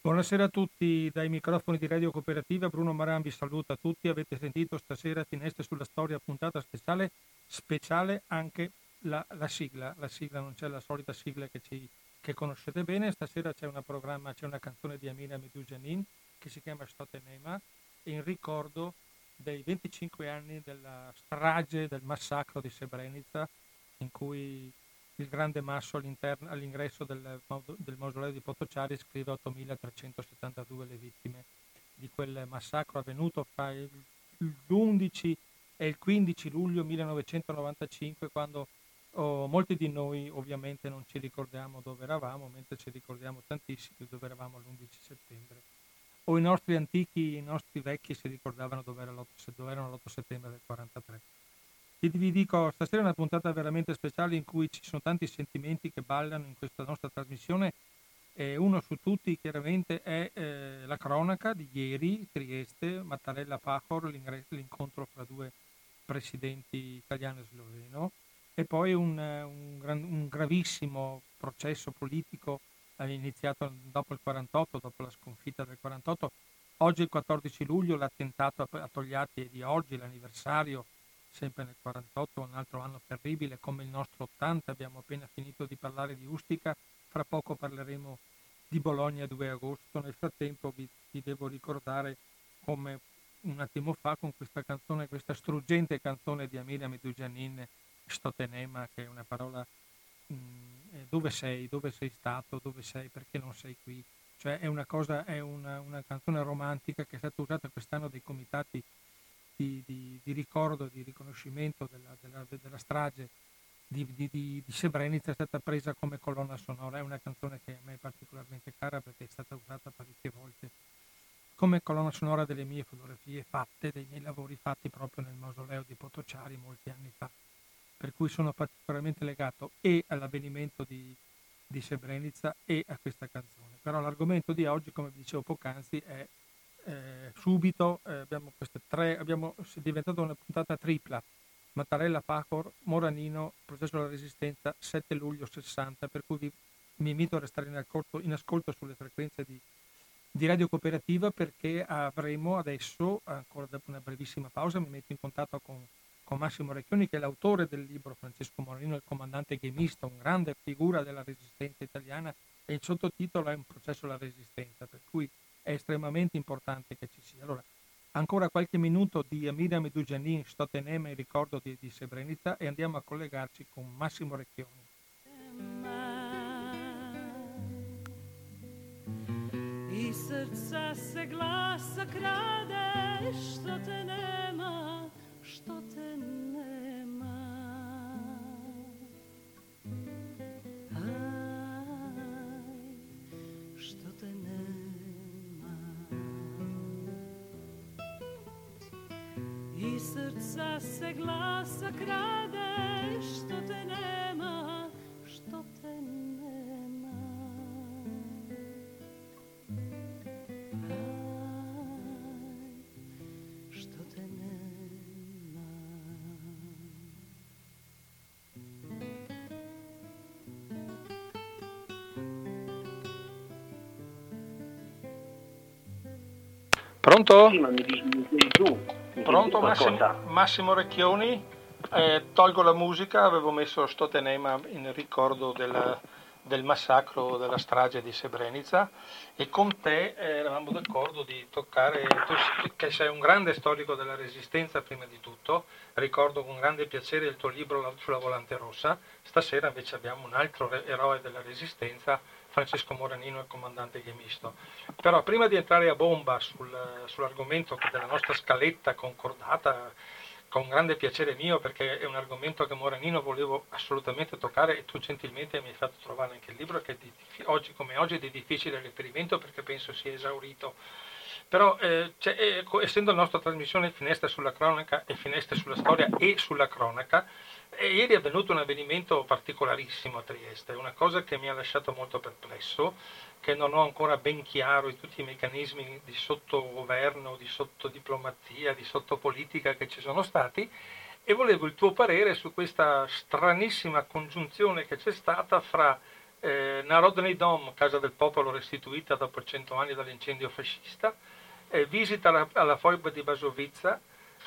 Buonasera a tutti dai microfoni di Radio Cooperativa, Bruno Marambi saluta tutti, avete sentito stasera Finestre sulla Storia puntata speciale, speciale anche la, la sigla, la sigla non c'è la solita sigla che, ci, che conoscete bene, stasera c'è, c'è una canzone di Amina Medujanin che si chiama Stotenema in ricordo dei 25 anni della strage del massacro di Srebrenica in cui il grande masso all'ingresso del, del, mausoleo di Potociari scrive 8.372 le vittime di quel massacro avvenuto fra l'11 e il 15 luglio 1995 quando oh, molti di noi ovviamente non ci ricordiamo dove eravamo mentre ci ricordiamo tantissimi dove eravamo l'11 settembre. O i nostri antichi, i nostri vecchi si ricordavano dove, era dove erano l'8 settembre del 43 vi dico, stasera è una puntata veramente speciale in cui ci sono tanti sentimenti che ballano in questa nostra trasmissione e uno su tutti chiaramente è eh, la cronaca di ieri, Trieste, Mattarella Pajor, l'incontro fra due presidenti italiano e sloveno e poi un, un, gran, un gravissimo processo politico iniziato dopo il 48, dopo la sconfitta del 48. Oggi il 14 luglio l'attentato a Togliatti è di oggi, l'anniversario sempre nel 48, un altro anno terribile come il nostro 80, abbiamo appena finito di parlare di Ustica, fra poco parleremo di Bologna 2 agosto, nel frattempo vi, vi devo ricordare come un attimo fa con questa canzone, questa struggente canzone di Amelia Medugianin, Stotenema, che è una parola mh, mm, dove sei, dove sei stato, dove sei, perché non sei qui. Cioè è una cosa, è una, una canzone romantica che è stata usata quest'anno dai comitati di, di, di ricordo, di riconoscimento della, della, della strage di, di, Srebrenica è stata presa come colonna sonora, è una canzone che a me è particolarmente cara perché è stata usata parecchie volte come colonna sonora delle mie fotografie fatte, dei miei lavori fatti proprio nel mausoleo di Potociari molti anni fa, per cui sono particolarmente legato e all'avvenimento di, di Srebrenica e a questa canzone. Però l'argomento di oggi, come dicevo poc'anzi, è eh, subito eh, abbiamo queste tre, abbiamo, è diventata una puntata tripla. Mattarella Pacor, Moranino, processo della resistenza, 7 luglio 60, per cui vi, mi invito a restare in ascolto, in ascolto sulle frequenze di, di, Radio Cooperativa perché avremo adesso, ancora dopo una brevissima pausa, mi metto in contatto con, con Massimo Recchioni che è l'autore del libro Francesco Moranino, il comandante gamista, un grande figura della resistenza italiana e il sottotitolo è Un processo alla resistenza, per cui è estremamente importante che ci sia. Allora, ancora qualche minuto di Amira Medujanin, Stotenema in ricordo di, di Srebrenica e andiamo a collegarci con Massimo Recchioni. I srca se glasa krade, što te nema, što te nema. Srca se glasa krade što te nema, što te nema. Aj, što te nema. Pronto? Pronto Massimo, Massimo Recchioni? Eh, tolgo la musica, avevo messo Stotenema in ricordo del, del, massacro, della strage di Srebrenica e con te eh, eravamo d'accordo di toccare, tu che sei un grande storico della resistenza prima di tutto, ricordo con grande piacere il tuo libro sulla volante rossa, stasera invece abbiamo un altro eroe della resistenza Francesco Moranino, il comandante Ghemisto. Però prima di entrare a bomba sul, sull'argomento della nostra scaletta concordata, con grande piacere mio perché è un argomento che Moranino volevo assolutamente toccare e tu gentilmente mi hai fatto trovare anche il libro che di, oggi come oggi è di difficile riferimento perché penso sia esaurito. Però eh, eh, essendo la nostra trasmissione finestra sulla cronaca e finestre sulla storia e sulla cronaca, e ieri è avvenuto un avvenimento particolarissimo a Trieste, una cosa che mi ha lasciato molto perplesso, che non ho ancora ben chiaro in tutti i meccanismi di sottogoverno, di sottodiplomazia, di sottopolitica che ci sono stati, e volevo il tuo parere su questa stranissima congiunzione che c'è stata fra eh, Narodny Dom, Casa del Popolo restituita dopo cento anni dall'incendio fascista, eh, visita alla, alla foiba di Basovizza,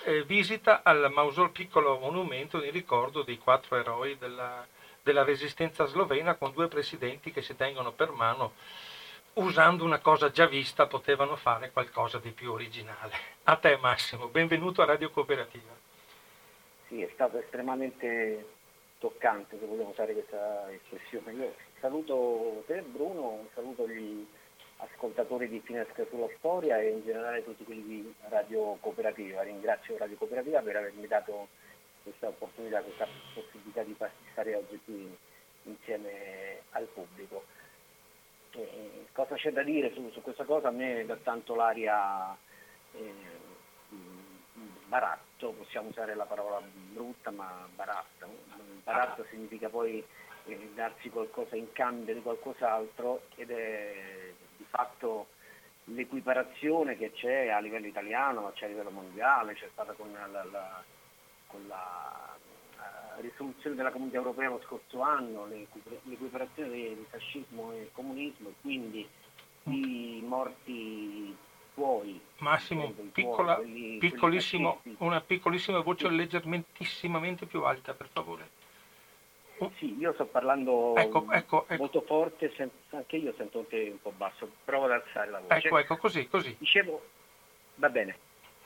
eh, visita al mausoleo piccolo monumento in ricordo dei quattro eroi della, della resistenza slovena con due presidenti che si tengono per mano usando una cosa già vista potevano fare qualcosa di più originale. A te Massimo, benvenuto a Radio Cooperativa. Sì, è stato estremamente toccante, se vogliamo usare questa espressione. Io saluto te Bruno, saluto gli ascoltatori di Finestra sulla Storia e in generale tutti quelli di Radio Cooperativa. Ringrazio Radio Cooperativa per avermi dato questa opportunità, questa possibilità di stare oggi qui insieme al pubblico. E cosa c'è da dire su, su, questa cosa? A me dà tanto l'aria eh, baratto, possiamo usare la parola brutta, ma baratto. Baratto significa poi eh, darsi qualcosa in cambio di qualcos'altro ed è fatto l'equiparazione che c'è a livello italiano, c'è a livello mondiale, c'è stata con la, la, con la uh, risoluzione della Comunità Europea lo scorso anno, l'equiparazione di fascismo e comunismo e quindi i morti tuoi. Massimo, piccola, tuoi, quelli, piccolissimo, quelli una piccolissima voce sì. leggermente più alta, per favore. Sì, io sto parlando ecco, ecco, ecco. molto forte, anche io sento te un po' basso, provo ad alzare la voce. Ecco, ecco, così, così. Dicevo, va bene.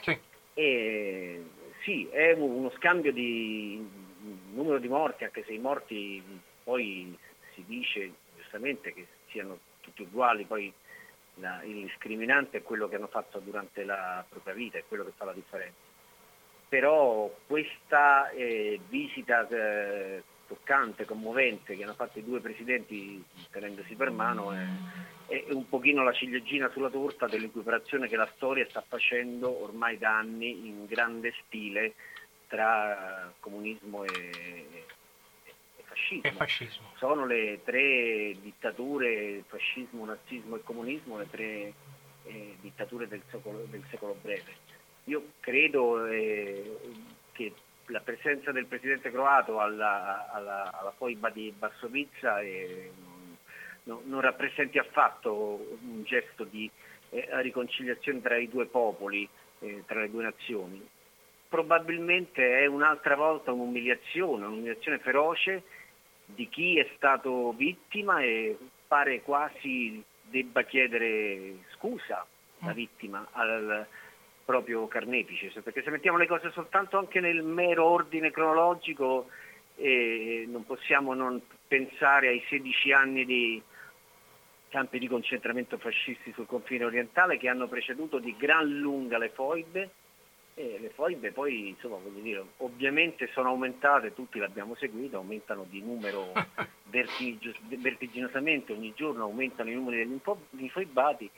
Sì. E, sì, è uno scambio di numero di morti, anche se i morti poi si dice giustamente che siano tutti uguali, poi la, il discriminante è quello che hanno fatto durante la propria vita, è quello che fa la differenza. Però questa eh, visita eh, toccante, commovente che hanno fatto i due presidenti tenendosi per mano è, è un pochino la ciliegina sulla torta dell'equiparazione che la storia sta facendo ormai da anni in grande stile tra comunismo e, e, fascismo. fascismo. Sono le tre dittature, fascismo, nazismo e comunismo, le tre eh, dittature del secolo, del secolo, breve. Io credo eh, che la presenza del presidente croato alla, alla, alla foiba di Bassovizza eh, no, non rappresenti affatto un gesto di eh, riconciliazione tra i due popoli, eh, tra le due nazioni. Probabilmente è un'altra volta un'umiliazione, un'umiliazione feroce di chi è stato vittima e pare quasi debba chiedere scusa la mm. vittima al, proprio carnefice, perché se mettiamo le cose soltanto anche nel mero ordine cronologico eh, non possiamo non pensare ai 16 anni di campi di concentramento fascisti sul confine orientale che hanno preceduto di gran lunga le foibe e le foibe poi insomma voglio dire ovviamente sono aumentate, tutti l'abbiamo seguito, aumentano di numero vertiginosamente, ogni giorno aumentano i numeri degli infoibati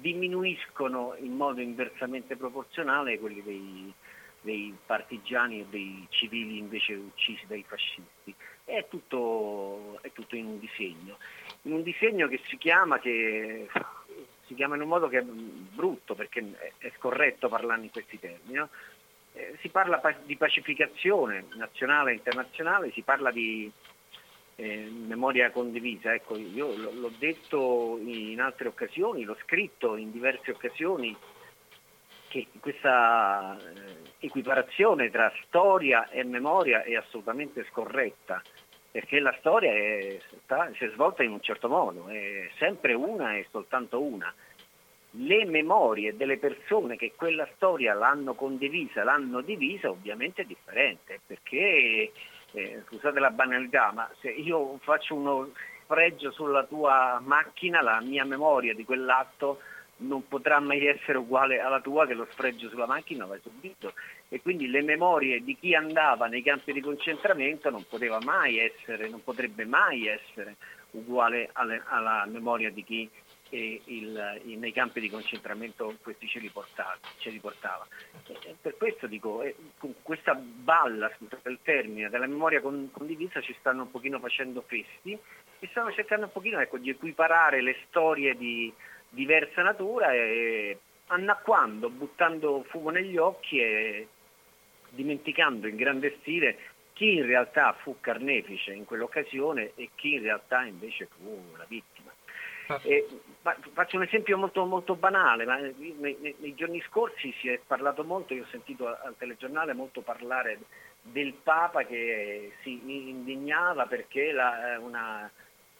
diminuiscono in modo inversamente proporzionale quelli dei, dei partigiani e dei civili invece uccisi dai fascisti. È tutto, è tutto, in un disegno, in un disegno che si chiama, che, si chiama in un modo che è brutto perché è scorretto parlare in questi termini. No? Eh, si parla di pacificazione nazionale e internazionale, si parla di eh, memoria condivisa. Ecco, io l'ho detto in altre occasioni, l'ho scritto in diverse occasioni che questa eh, equiparazione tra storia e memoria è assolutamente scorretta, perché la storia è, sta, si è svolta in un certo modo, è sempre una e soltanto una. Le memorie delle persone che quella storia l'hanno condivisa, l'hanno divisa, ovviamente è differente, perché eh, scusate la banalità, ma se io faccio uno spregio sulla tua macchina, la mia memoria di quell'atto non potrà mai essere uguale alla tua che lo sfregio sulla macchina l'hai subito. E quindi le memorie di chi andava nei campi di concentramento non poteva mai essere, non potrebbe mai essere uguale alle, alla memoria di chi il, nei campi di concentramento questi ce li portava. Ce li portava. per questo dico, eh, con questa balla, scusate il termine, della memoria con, condivisa ci stanno un pochino facendo festi e stanno cercando un pochino ecco, di equiparare le storie di diversa natura e annacquando, buttando fumo negli occhi e dimenticando in grande stile chi in realtà fu carnefice in quell'occasione e chi in realtà invece fu la vittima. Certo. E, faccio un esempio molto, molto banale, ma nei, nei, nei, giorni scorsi si è parlato molto, io ho sentito al telegiornale molto parlare del Papa che si indignava perché la, una,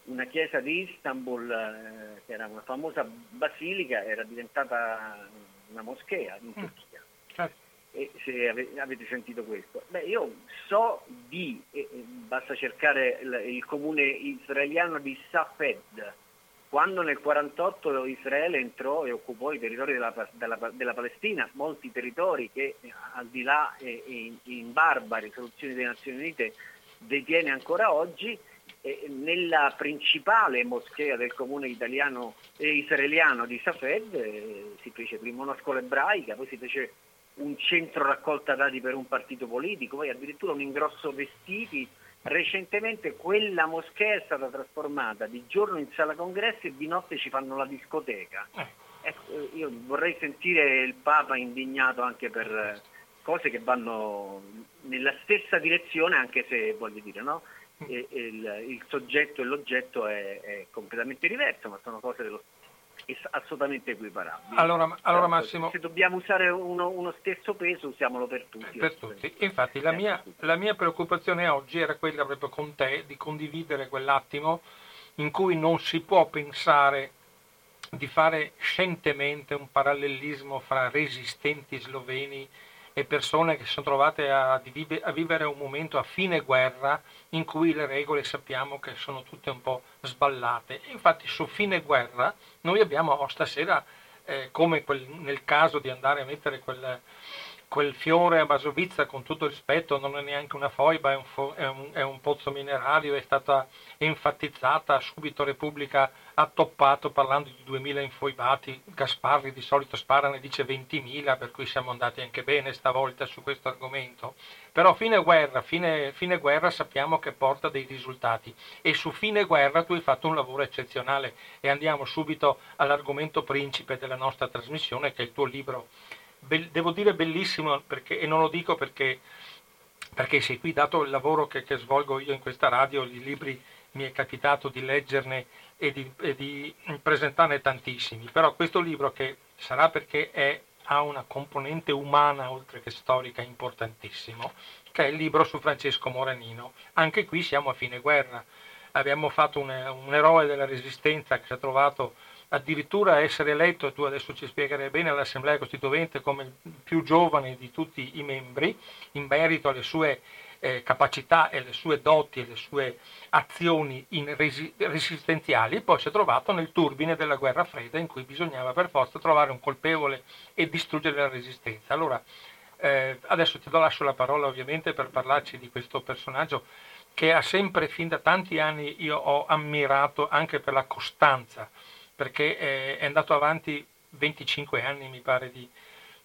una, chiesa di Istanbul, eh, che era una famosa basilica, era diventata una moschea in mm. Turchia. Certo. E se avete sentito questo. Beh, io so di, eh, basta cercare il, il comune israeliano di Safed, quando nel 1948 Israele entrò e occupò i territori della, della, della Palestina, molti territori che al di là e, in, in barba risoluzioni delle Nazioni Unite detiene ancora oggi, eh, nella principale moschea del comune italiano, eh, israeliano di Safed eh, si fece prima una scuola ebraica, poi si fece un centro raccolta dati per un partito politico, poi addirittura un ingrosso vestiti Recentemente quella moschea è stata trasformata di giorno in sala congressi e di notte ci fanno la discoteca. Eh. Ecco, io vorrei sentire il Papa indignato anche per cose che vanno nella stessa direzione, anche se voglio dire, no? il, il, soggetto e l'oggetto è, è completamente diverso, ma sono cose dello stesso assolutamente equiparabili. Allora, allora Massimo... Se dobbiamo usare uno, uno, stesso peso, usiamolo per tutti. Per tutti. Infatti la mia, la mia preoccupazione oggi era quella proprio con te, di condividere quell'attimo in cui non si può pensare di fare scientemente un parallelismo fra resistenti sloveni e persone che si sono trovate a, a, vivere un momento a fine guerra in cui le regole sappiamo che sono tutte un po' sballate. Infatti su fine guerra noi abbiamo stasera, eh, come quel, nel caso di andare a mettere quel, quel fiore a Basovizza, con tutto rispetto, non è neanche una foiba, è un, fo- è un, è un pozzo minerario, è stata enfatizzata, subito Repubblica ha toppato parlando di 2000 infoibati, Gasparri di solito spara ne dice 20.000, per cui siamo andati anche bene stavolta su questo argomento. Però fine guerra, fine, fine guerra sappiamo che porta dei risultati e su fine guerra tu hai fatto un lavoro eccezionale e andiamo subito all'argomento principe della nostra trasmissione che è il tuo libro. Be- devo dire bellissimo perché, e non lo dico perché, perché sei qui, dato il lavoro che, che svolgo io in questa radio, i libri mi è capitato di leggerne e di, e di presentarne tantissimi, però questo libro che sarà perché è, ha una componente umana oltre che storica importantissimo, che è il libro su Francesco Moranino. Anche qui siamo a fine guerra, abbiamo fatto un, un eroe della resistenza che si è trovato addirittura essere eletto, tu adesso ci spiegherai bene, all'Assemblea Costituente come il più giovane di tutti i membri, in merito alle sue eh, capacità e le sue doti e le sue azioni resi- resistenziali, poi si è trovato nel turbine della guerra fredda in cui bisognava per forza trovare un colpevole e distruggere la resistenza. Allora, eh, adesso ti do lascio la parola ovviamente per parlarci di questo personaggio che ha sempre, fin da tanti anni, io ho ammirato anche per la costanza, perché eh, è andato avanti 25 anni, mi pare, di,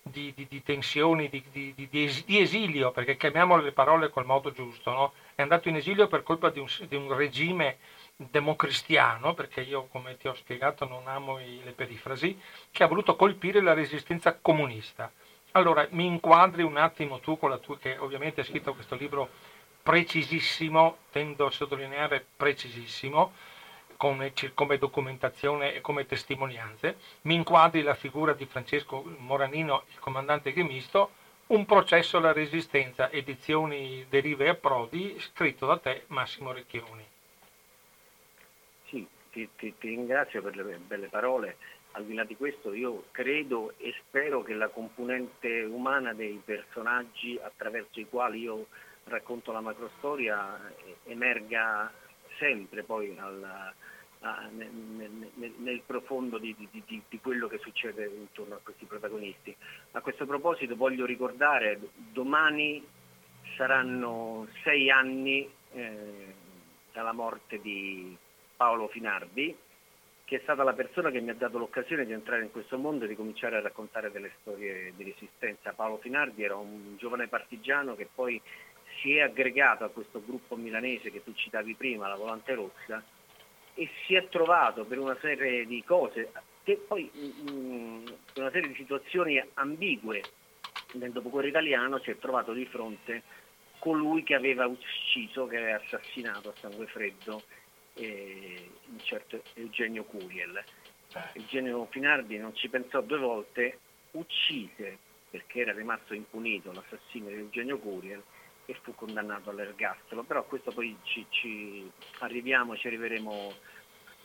di, di, di tensioni, di, esilio, perché chiamiamole le parole col modo giusto, no? è andato in esilio per colpa di un, un, regime democristiano, perché io come ti ho spiegato non amo i, le perifrasi, che ha voluto colpire la resistenza comunista. Allora mi inquadri un attimo tu con la tua, che ovviamente hai scritto questo libro precisissimo, tendo a sottolineare precisissimo, come, come, documentazione e come testimonianze, mi inquadri la figura di Francesco Moranino, il comandante ghemisto, un processo alla resistenza, edizioni Derive e Approdi, scritto da te Massimo Recchioni. Sì, ti, ti, ti ringrazio per le belle parole. Al di là di questo io credo e spero che la componente umana dei personaggi attraverso i quali io racconto la macrostoria emerga sempre poi alla, nel, nel, nel, profondo di, di, di, di, quello che succede intorno a questi protagonisti. A questo proposito voglio ricordare, domani saranno sei anni eh, dalla morte di Paolo Finardi, che è stata la persona che mi ha dato l'occasione di entrare in questo mondo e di cominciare a raccontare delle storie di resistenza. Paolo Finardi era un giovane partigiano che poi si è aggregato a questo gruppo milanese che tu citavi prima, la Volante Rossa, e si è trovato per una serie di cose, che poi mh, mm, mm, per una serie di situazioni ambigue nel dopoguerra italiano si è trovato di fronte colui che aveva ucciso, che aveva assassinato a sangue freddo eh, un certo Eugenio Curiel. Eh. Eugenio Finardi non ci pensò due volte, uccise perché era rimasto impunito l'assassino di Eugenio Curiel e fu condannato all'ergastolo, però questo poi ci, ci arriviamo, ci arriveremo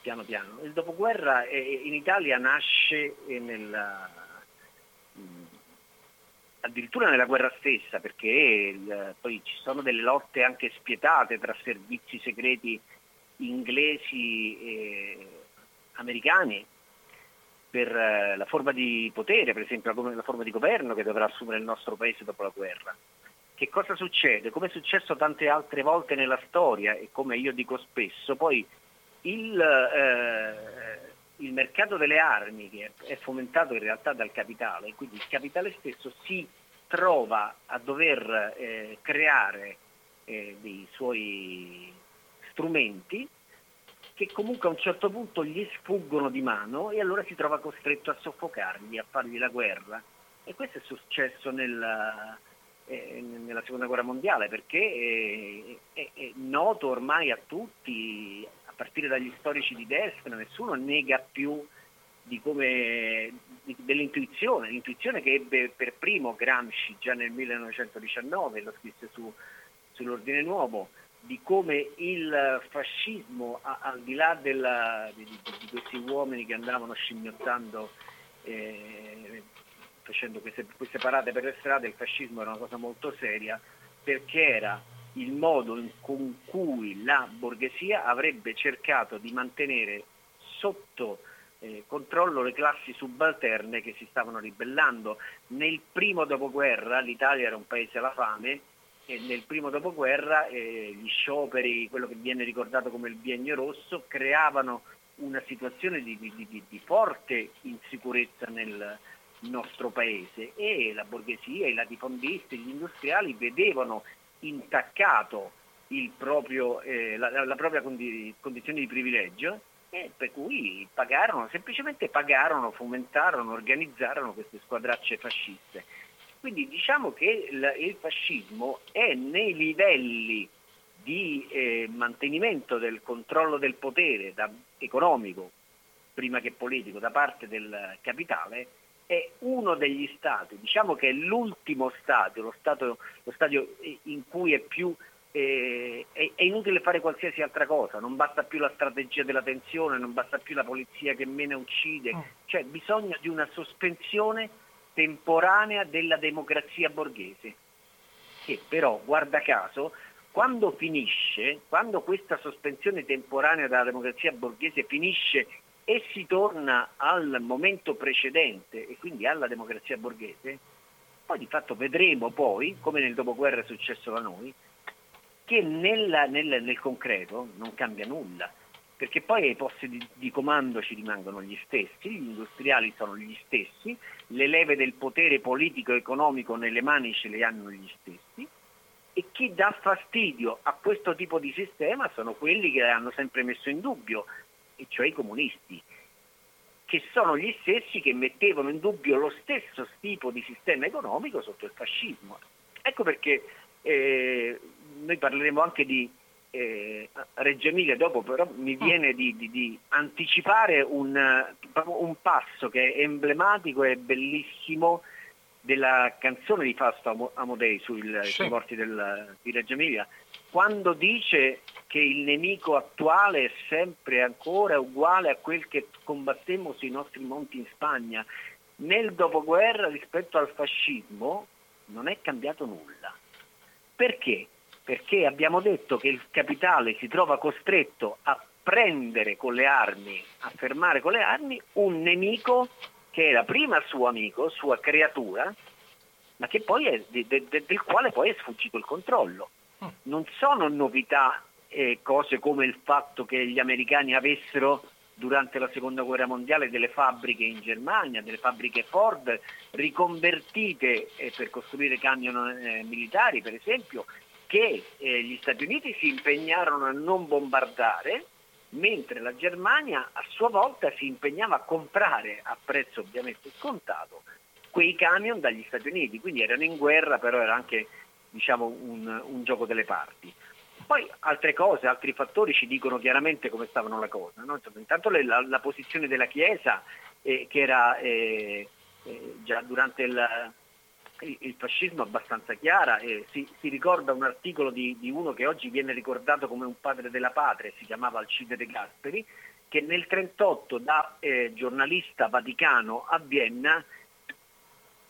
piano piano. Il dopoguerra eh, in Italia nasce nella, addirittura nella guerra stessa, perché il, poi ci sono delle lotte anche spietate tra servizi segreti inglesi e americani per eh, la forma di potere, per esempio la forma di governo che dovrà assumere il nostro paese dopo la guerra. Che cosa succede? Come è successo tante altre volte nella storia e come io dico spesso, poi il, eh, il mercato delle armi che è fomentato in realtà dal capitale, quindi il capitale stesso si trova a dover eh, creare eh, dei suoi strumenti che comunque a un certo punto gli sfuggono di mano e allora si trova costretto a soffocarli, a fargli la guerra. E questo è successo eh, nella seconda guerra mondiale perché eh, è, è, noto ormai a tutti, a partire dagli storici di destra, nessuno nega più di come, di, dell'intuizione, l'intuizione che ebbe per primo Gramsci già nel 1919, lo scrisse su, sull'ordine nuovo, di come il fascismo, al di là della, di, di, di, questi uomini che andavano scimmiottando, eh, facendo queste, queste parate per le strade, il fascismo era una cosa molto seria perché era il modo con cui la borghesia avrebbe cercato di mantenere sotto eh, controllo le classi subalterne che si stavano ribellando. Nel primo dopoguerra l'Italia era un paese alla fame e nel primo dopoguerra eh, gli scioperi, quello che viene ricordato come il biennio rosso, creavano una situazione di, di, di, di forte insicurezza nel nostro paese e la borghesia, i latifondisti, gli industriali vedevano intaccato proprio, eh, la, la, propria condi- condizione di privilegio e per cui pagarono, semplicemente pagarono, fomentarono, organizzarono queste squadracce fasciste. Quindi diciamo che il, il fascismo è nei livelli di eh, mantenimento del controllo del potere da, economico, prima che politico, da parte del capitale, è uno degli stati, diciamo che è l'ultimo stadio, lo, stato, lo stadio in cui è più eh, è, è, inutile fare qualsiasi altra cosa, non basta più la strategia della tensione, non basta più la polizia che mena uccide, mm. cioè bisogna di una sospensione temporanea della democrazia borghese, che però, guarda caso, quando finisce, quando questa sospensione temporanea della democrazia borghese finisce e si torna al momento precedente e quindi alla democrazia borghese, poi di fatto vedremo poi, come nel dopoguerra è successo da noi, che nella, nel, nel, concreto non cambia nulla, perché poi ai posti di, di, comando ci rimangono gli stessi, gli industriali sono gli stessi, le leve del potere politico e economico nelle mani ce le hanno gli stessi e chi dà fastidio a questo tipo di sistema sono quelli che l'hanno sempre messo in dubbio, e cioè i comunisti, che sono gli stessi che mettevano in dubbio lo stesso tipo di sistema economico sotto il fascismo. Ecco perché eh, noi parleremo anche di eh, Reggio Emilia dopo, però mi mm. viene di, di, di anticipare un, un, passo che è emblematico e bellissimo della canzone di Fausto Amodei sui sì. morti del, di Reggio Emilia, quando dice che il nemico attuale è sempre ancora uguale a quel che combattemmo sui nostri monti in Spagna. Nel dopoguerra rispetto al fascismo non è cambiato nulla. Perché? Perché abbiamo detto che il capitale si trova costretto a prendere con le armi, a fermare con le armi un nemico che era prima suo amico, sua creatura, ma è, de, de, del quale poi è sfuggito il controllo. Non sono novità eh, cose come il fatto che gli americani avessero durante la seconda guerra mondiale delle fabbriche in Germania, delle fabbriche Ford riconvertite eh, per costruire camion eh, militari per esempio, che eh, gli Stati Uniti si impegnarono a non bombardare, mentre la Germania a sua volta si impegnava a comprare a prezzo ovviamente scontato quei camion dagli Stati Uniti, quindi erano in guerra, però era anche diciamo, un, un gioco delle parti. Poi altre cose, altri fattori ci dicono chiaramente come stavano le cose. No? Intanto la, la, posizione della Chiesa, eh, che era eh, eh, già durante il, il, fascismo abbastanza chiara, si, si, ricorda un articolo di, di, uno che oggi viene ricordato come un padre della patria, si chiamava Alcide De Gasperi, che nel 1938 da eh, giornalista vaticano a Vienna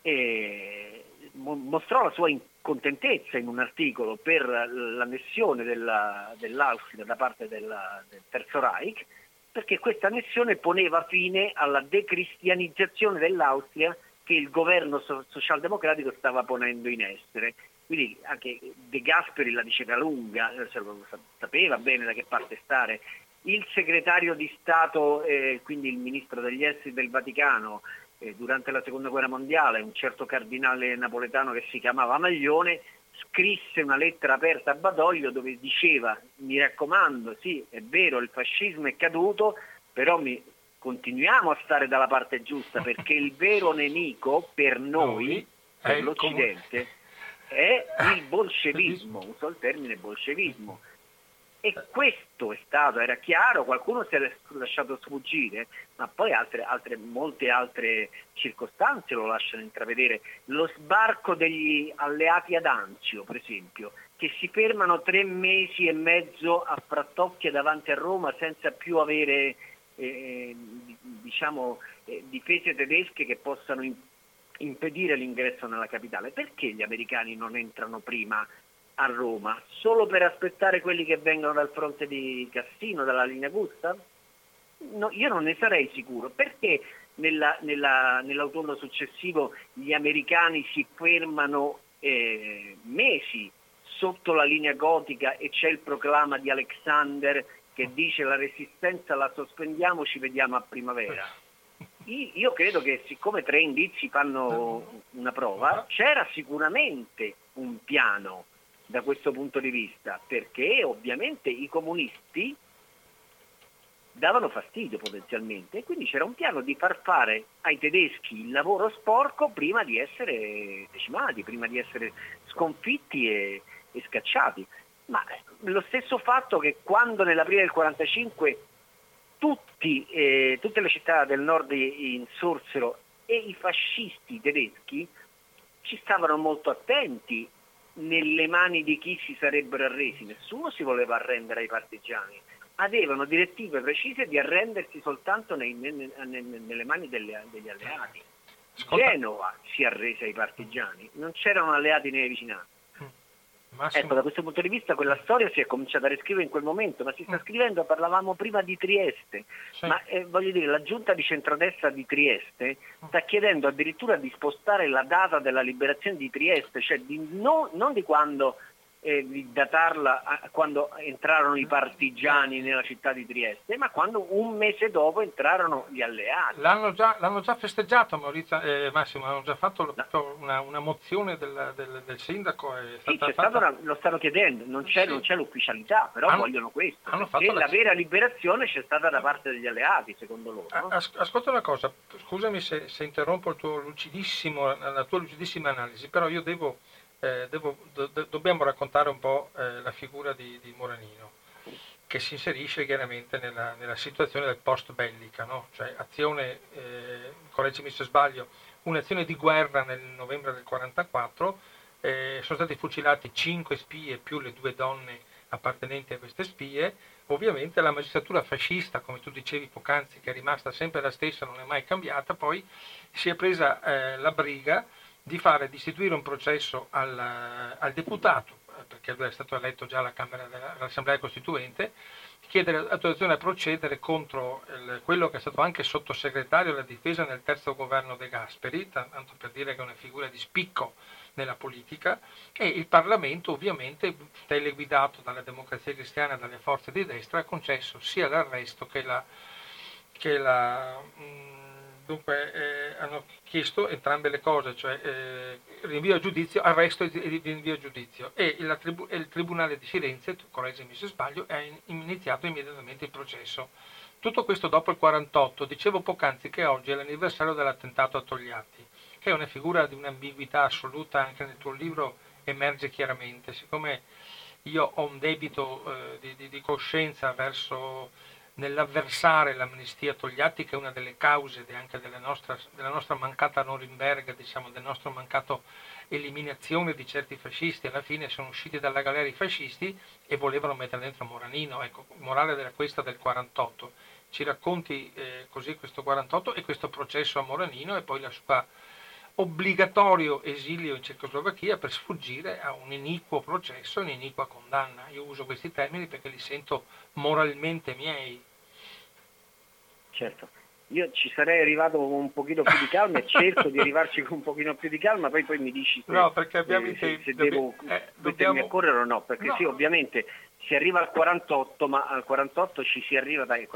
eh, mostrò la sua contentezza in un articolo per l'annessione della, dell'Austria da parte della, del Terzo Reich, perché questa annessione poneva fine alla decristianizzazione dell'Austria che il governo socialdemocratico stava ponendo in essere. Quindi anche De Gasperi la diceva lunga, sapeva bene da che parte stare. Il segretario di Stato, eh, quindi il ministro degli esteri del Vaticano, durante la seconda guerra mondiale un certo cardinale napoletano che si chiamava Maglione scrisse una lettera aperta a Badoglio dove diceva mi raccomando sì è vero il fascismo è caduto però mi, continuiamo a stare dalla parte giusta perché il vero nemico per noi, per l'Occidente, è il bolscevismo, uso il termine bolscevismo e questo è stato, era chiaro, qualcuno si è lasciato sfuggire, ma poi altre, altre, molte altre circostanze lo lasciano intravedere. Lo sbarco degli alleati ad Anzio, per esempio, che si fermano tre mesi e mezzo a frattocchia davanti a Roma senza più avere eh, diciamo, eh, difese tedesche che possano impedire l'ingresso nella capitale. Perché gli americani non entrano prima a Roma solo per aspettare quelli che vengono dal fronte di Cassino, dalla linea Gustav? No, io non ne sarei sicuro. Perché nella, nella, nell'autunno successivo gli americani si fermano eh, mesi sotto la linea gotica e c'è il proclama di Alexander che dice la resistenza la sospendiamo, ci vediamo a primavera? Io credo che siccome tre indizi fanno una prova, c'era sicuramente un piano da questo punto di vista, perché ovviamente i comunisti davano fastidio potenzialmente e quindi c'era un piano di far fare ai tedeschi il lavoro sporco prima di essere decimati, prima di essere sconfitti e, e scacciati. Ma lo stesso fatto che quando nell'aprile del 1945 tutti, eh, tutte le città del nord insorsero e i fascisti tedeschi ci stavano molto attenti nelle mani di chi si sarebbero arresi, nessuno si voleva arrendere ai partigiani, avevano direttive precise di arrendersi soltanto nei, nelle, nelle mani delle, degli alleati. Genova si arrese ai partigiani, non c'erano alleati nei vicinanze. Massimo. Ecco, da questo punto di vista quella storia si è cominciata a riscrivere in quel momento, ma si sta mm. scrivendo, parlavamo prima di Trieste, sì. ma eh, voglio dire, la giunta di centrodestra di Trieste mm. sta chiedendo addirittura di spostare la data della liberazione di Trieste, cioè di no, non di quando eh, di datarla a quando entrarono i partigiani nella città di Trieste, ma quando un mese dopo entrarono gli alleati. L'hanno già, l'hanno già festeggiato Maurizio, eh, Massimo, hanno già fatto no. una, una, mozione del, del, del sindaco. Sì, fatta... una, lo stanno chiedendo, non c'è, sì. non c'è l'ufficialità, però hanno, vogliono questo. Perché la... la vera liberazione c'è stata da parte degli alleati, secondo loro. No? As- ascolta una cosa, scusami se, se interrompo la tua lucidissima analisi, però io devo eh, devo, do, dobbiamo raccontare un po' eh, la figura di, di, Moranino, che si inserisce chiaramente nella, nella situazione del post bellica, no? cioè azione, eh, correggimi se sbaglio, un'azione di guerra nel novembre del 1944, eh, sono stati fucilati cinque spie più le due donne appartenenti a queste spie, ovviamente la magistratura fascista, come tu dicevi poc'anzi, che è rimasta sempre la stessa, non è mai cambiata, poi si è presa eh, la briga di fare, di istituire un processo al, al deputato, perché lui è stato eletto già alla Camera dell'Assemblea Costituente, chiedere autorizzazione a procedere contro il, quello che è stato anche sottosegretario alla difesa nel terzo governo De Gasperi, tanto per dire che è una figura di spicco nella politica, e il Parlamento ovviamente, teleguidato dalla democrazia cristiana e dalle forze di destra, ha concesso sia l'arresto che la, che la mh, Dunque eh, hanno chiesto entrambe le cose, cioè eh, rinvio a giudizio, arresto e rinvio a giudizio. E il, tribu- il Tribunale di Firenze, correggimi se sbaglio, ha iniziato immediatamente il processo. Tutto questo dopo il 48, dicevo poc'anzi che oggi è l'anniversario dell'attentato a Togliatti, che è una figura di un'ambiguità assoluta anche nel tuo libro emerge chiaramente. Siccome io ho un debito eh, di, di, di, coscienza verso nell'avversare l'amnistia Togliatti, che è una delle cause anche della nostra, della nostra mancata Norimberga, diciamo, del nostro mancato eliminazione di certi fascisti, alla fine sono usciti dalla galera i fascisti e volevano mettere dentro Moranino, ecco, morale della questa del 48. Ci racconti eh, così questo 48 e questo processo a Moranino e poi la sua obbligatorio esilio in Cecoslovacchia per sfuggire a un iniquo processo, un'iniqua condanna. Io uso questi termini perché li sento moralmente miei. Certo. Io ci sarei arrivato con un pochino più di calma e cerco di arrivarci con un pochino più di calma, poi, poi mi dici se, no, perché abbiamo eh, se, se devo eh, dobbiamo... a correre o no, perché no. sì, ovviamente si arriva al 48, ma al 48 ci si arriva dai,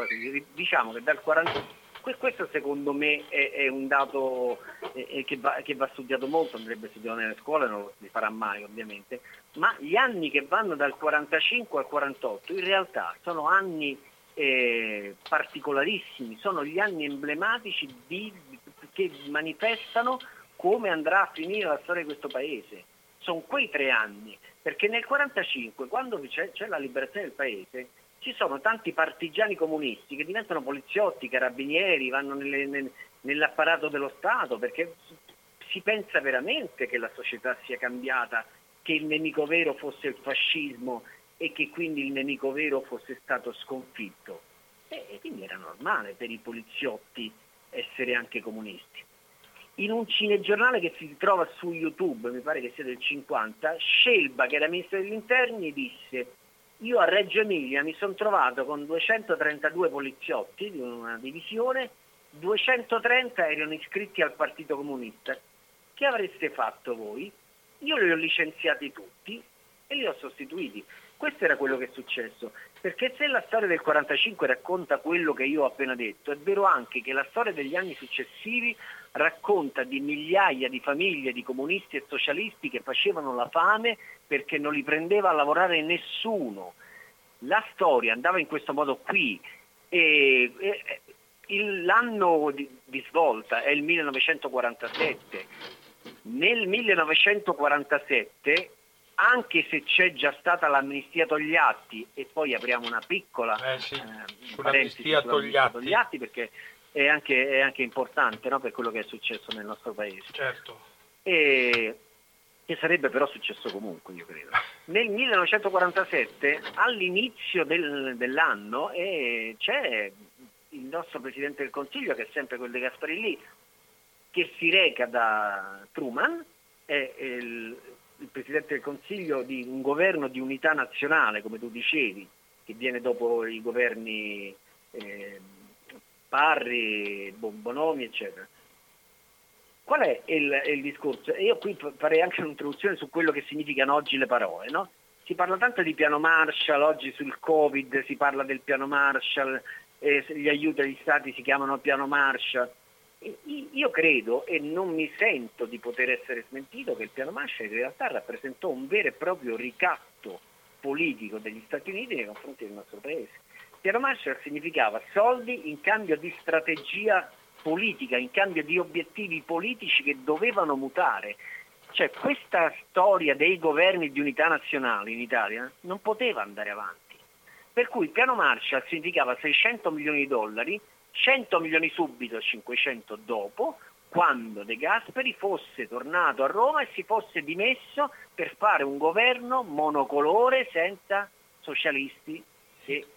diciamo che dal 48 questo secondo me è, è un dato eh, che, va, che, va, studiato molto, andrebbe studiato nelle scuole, non lo si farà mai ovviamente, ma gli anni che vanno dal 45 al 48 in realtà sono anni eh, particolarissimi, sono gli anni emblematici di, che manifestano come andrà a finire la storia di questo paese. Sono quei tre anni, perché nel 45, quando c'è, c'è la liberazione del paese, ci sono tanti partigiani comunisti che diventano poliziotti, carabinieri, vanno nelle, nel, nell'apparato dello Stato, perché si pensa veramente che la società sia cambiata, che il nemico vero fosse il fascismo e che quindi il nemico vero fosse stato sconfitto. E quindi era normale per i poliziotti essere anche comunisti. In un cinegiornale che si trova su YouTube, mi pare che sia del 50, Scelba, che era ministro degli interni, disse io a Reggio Emilia mi sono trovato con 232 poliziotti di una divisione, 230 erano iscritti al Partito Comunista. Che avreste fatto voi? Io li ho licenziati tutti e li ho sostituiti. Questo era quello che è successo, perché se la storia del 45 racconta quello che io ho appena detto, è vero anche che la storia degli anni successivi racconta di migliaia di famiglie di comunisti e socialisti che facevano la fame perché non li prendeva a lavorare nessuno. La storia andava in questo modo qui e, e il, l'anno di, di svolta è il 1947. Nel 1947 anche se c'è già stata l'amnistia Togliatti e poi apriamo una piccola eh sì, eh, sull'amnistia Togliatti. Togliatti. perché è anche, è anche importante no, per quello che è successo nel nostro paese. Certo. E, che sarebbe però successo comunque, io credo. Nel 1947, all'inizio del, dell'anno, eh, c'è il nostro Presidente del Consiglio, che è sempre quel di Gasparilli, che si reca da Truman, è il, il Presidente del Consiglio di un governo di unità nazionale, come tu dicevi, che viene dopo i governi eh, Parri, Bonomi, eccetera. Qual è il, il discorso? io qui farei anche un'introduzione su quello che significano oggi le parole. No? Si parla tanto di piano Marshall, oggi sul Covid si parla del piano Marshall, eh, gli aiuti agli stati si chiamano piano Marshall. Io credo e non mi sento di poter essere smentito che il piano Marshall in realtà rappresentò un vero e proprio ricatto politico degli Stati Uniti nei confronti del nostro paese. Piano Marshall significava soldi in cambio di strategia politica, in cambio di obiettivi politici che dovevano mutare. Cioè questa storia dei governi di unità nazionale in Italia non poteva andare avanti. Per cui il piano Marshall significava 600 milioni di dollari 100 milioni subito, 500 dopo, quando De Gasperi fosse tornato a Roma e si fosse dimesso per fare un governo monocolore senza socialisti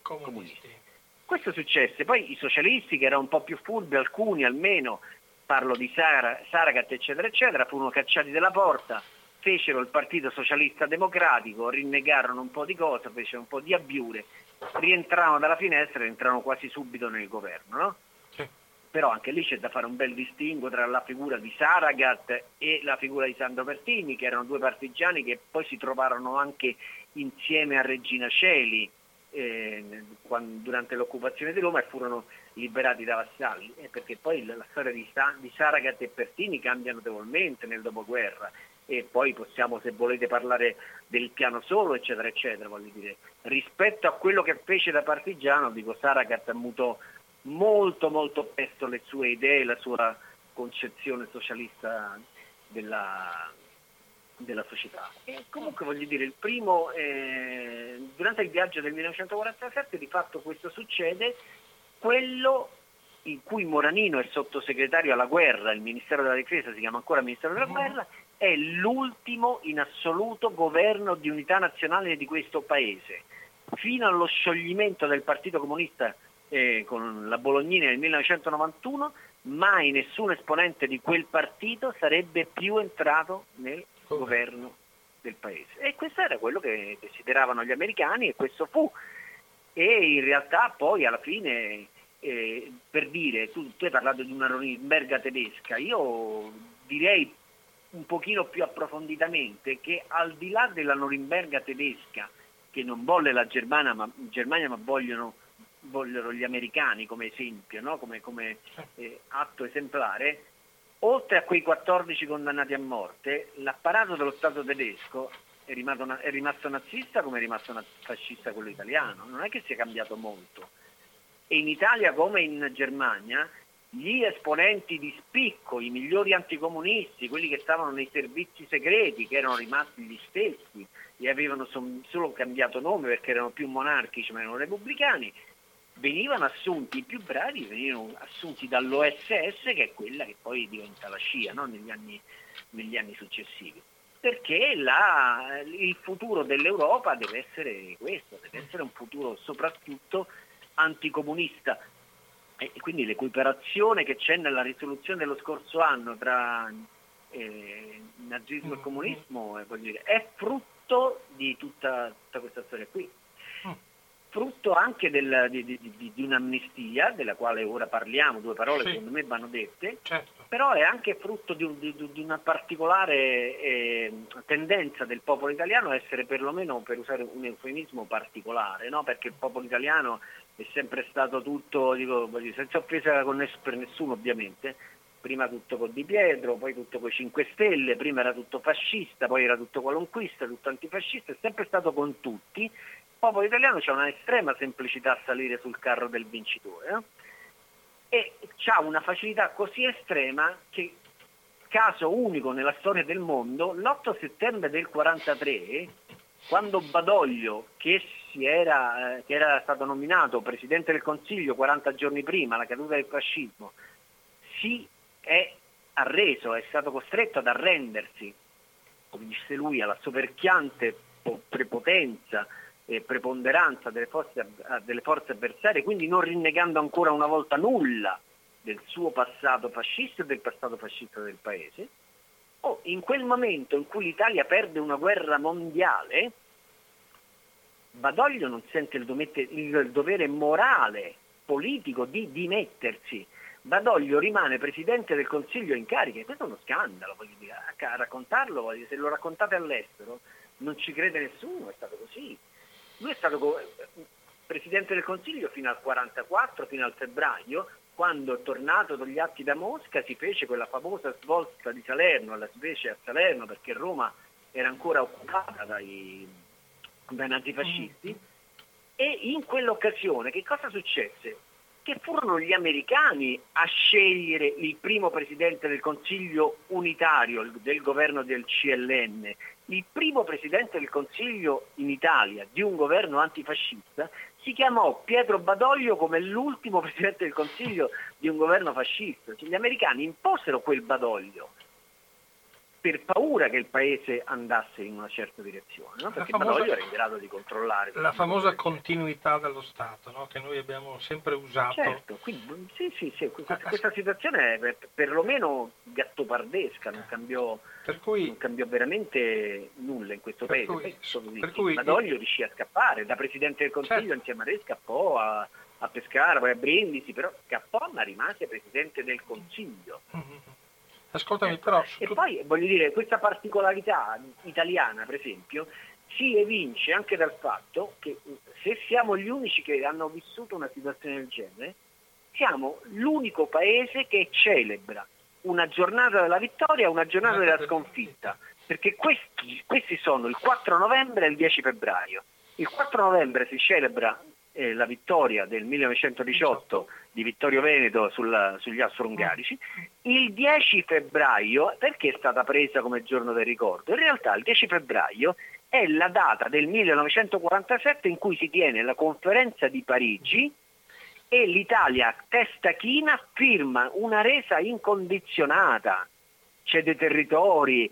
comunisti. comunisti. Questo successe, poi i socialisti che erano un po' più furbi, alcuni almeno, parlo di Sara, Saragat eccetera eccetera, furono cacciati dalla porta, fecero il Partito Socialista Democratico, rinnegarono un po' di cose, fecero un po' di abbiure rientravano dalla finestra e entrano quasi subito nel governo. No? Sì. Però anche lì c'è da fare un bel distinguo tra la figura di Saragat e la figura di Sandro Pertini, che erano due partigiani che poi si trovarono anche insieme a Regina Celi eh, quando, durante l'occupazione di Roma e furono liberati da vassalli, eh, perché poi la, la storia di, di Saragat e Pertini cambia notevolmente nel dopoguerra. E poi possiamo se volete parlare del piano solo eccetera eccetera rispetto a quello che fece da partigiano dico Saragat mutò molto molto presto le sue idee la sua concezione socialista della, della società. E comunque voglio dire, il primo, eh, durante il viaggio del 1947 di fatto questo succede, quello in cui Moranino è sottosegretario alla guerra, il Ministero della Difesa si chiama ancora Ministero della Guerra, è l'ultimo in assoluto governo di unità nazionale di questo paese. Fino allo scioglimento del Partito Comunista eh, con la Bolognina nel 1991, mai nessun esponente di quel partito sarebbe più entrato nel governo del paese. E questo era quello che desideravano gli americani e questo fu. E in realtà poi alla fine, eh, per dire, tu, tu, hai parlato di una Norimberga tedesca, io direi un pochino più approfonditamente che al di là della Norimberga tedesca, che non volle la Germania ma, Germania, ma vogliono, vogliono, gli americani come esempio, no? come, come eh, atto esemplare, oltre a quei 14 condannati a morte, l'apparato dello Stato tedesco è rimasto, è rimasto nazista come è rimasto fascista quello italiano, non è che sia cambiato molto. E in Italia come in Germania gli esponenti di spicco, i migliori anticomunisti, quelli che stavano nei servizi segreti, che erano rimasti gli stessi e avevano solo cambiato nome perché erano più monarchici ma erano repubblicani, venivano assunti, i più bravi venivano assunti dall'OSS che è quella che poi diventa la CIA no? negli, anni, negli, anni, successivi. Perché la, il futuro dell'Europa deve essere questo, deve essere un futuro soprattutto anticomunista. E quindi l'equiparazione che c'è nella risoluzione dello scorso anno tra eh, nazismo e mm, comunismo mm. dire, è frutto di tutta, tutta questa storia qui frutto anche del, di, di, di, di, un'amnistia, della quale ora parliamo, due parole sì. secondo me vanno dette, certo. però è anche frutto di, un, una particolare eh, tendenza del popolo italiano a essere perlomeno, per usare un eufemismo, particolare, no? perché il popolo italiano è sempre stato tutto, dico, senza offesa per nessuno ovviamente, prima tutto con Di Pietro, poi tutto con i 5 Stelle, prima era tutto fascista, poi era tutto qualunquista, tutto antifascista, è sempre stato con tutti popolo italiano ha una estrema semplicità a salire sul carro del vincitore eh? e ha una facilità così estrema che, caso unico nella storia del mondo, l'8 settembre del 43, quando Badoglio, che, era, eh, che era stato nominato Presidente del Consiglio 40 giorni prima, la caduta del fascismo, si è arreso, è stato costretto ad arrendersi, come disse lui, alla soverchiante prepotenza eh, preponderanza delle forze, delle forze avversarie, quindi non rinnegando ancora una volta nulla del suo passato fascista e del passato fascista del paese, o in quel momento in cui l'Italia perde una guerra mondiale, Badoglio non sente il, dovete, il dovere morale, politico di dimettersi. Badoglio rimane Presidente del Consiglio in carica, e questo è uno scandalo, voglio dire, a raccontarlo, voglio dire, se lo raccontate all'estero non ci crede nessuno, è stato così. Lui è stato Presidente del Consiglio fino al 44, fino al febbraio, quando tornato dagli atti da Mosca si fece quella famosa svolta di Salerno, alla specie a Salerno perché Roma era ancora occupata dai, dai nazifascisti mm. e in quell'occasione che cosa successe? Che furono gli americani a scegliere il primo Presidente del Consiglio unitario del governo del CLN il primo presidente del Consiglio in Italia di un governo antifascista si chiamò Pietro Badoglio come l'ultimo presidente del Consiglio di un governo fascista. Gli americani imposero quel Badoglio per paura che il paese andasse in una certa direzione, no? perché famosa, Badoglio era in grado di controllare. La famosa continuità dello Stato no? che noi abbiamo sempre usato. Certo, quindi, sì, sì, sì, questa, questa situazione è per, perlomeno gattopardesca, non cambiò, cui, non cambiò, veramente nulla in questo paese. Cui, per cui, Badoglio riuscì a scappare, da Presidente del Consiglio certo. insieme a Re scappò a, a Pescara, poi a Brindisi, però scappò ma rimase Presidente del Consiglio. Mm-hmm. Ascoltami ecco. però... E tu... poi voglio dire, questa particolarità italiana, per esempio, si evince anche dal fatto che se siamo gli unici che hanno vissuto una situazione del genere, siamo l'unico paese che celebra una giornata della vittoria e una giornata della sconfitta, perché questi, questi sono il 4 novembre e il 10 febbraio. Il 4 novembre si celebra eh, la vittoria del 1918 di Vittorio Veneto sulla, sugli austro-ungarici, il 10 febbraio, perché è stata presa come giorno del ricordo? In realtà il 10 febbraio è la data del 1947 in cui si tiene la conferenza di Parigi e l'Italia testa china firma una resa incondizionata, c'è dei territori,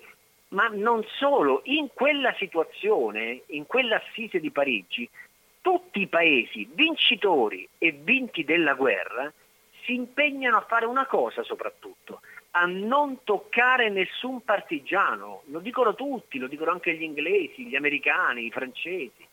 ma non solo, in quella situazione, in quell'assise di Parigi, tutti i paesi vincitori e vinti della guerra si impegnano a fare una cosa soprattutto, a non toccare nessun partigiano. Lo dicono tutti, lo dicono anche gli inglesi, gli americani, i francesi.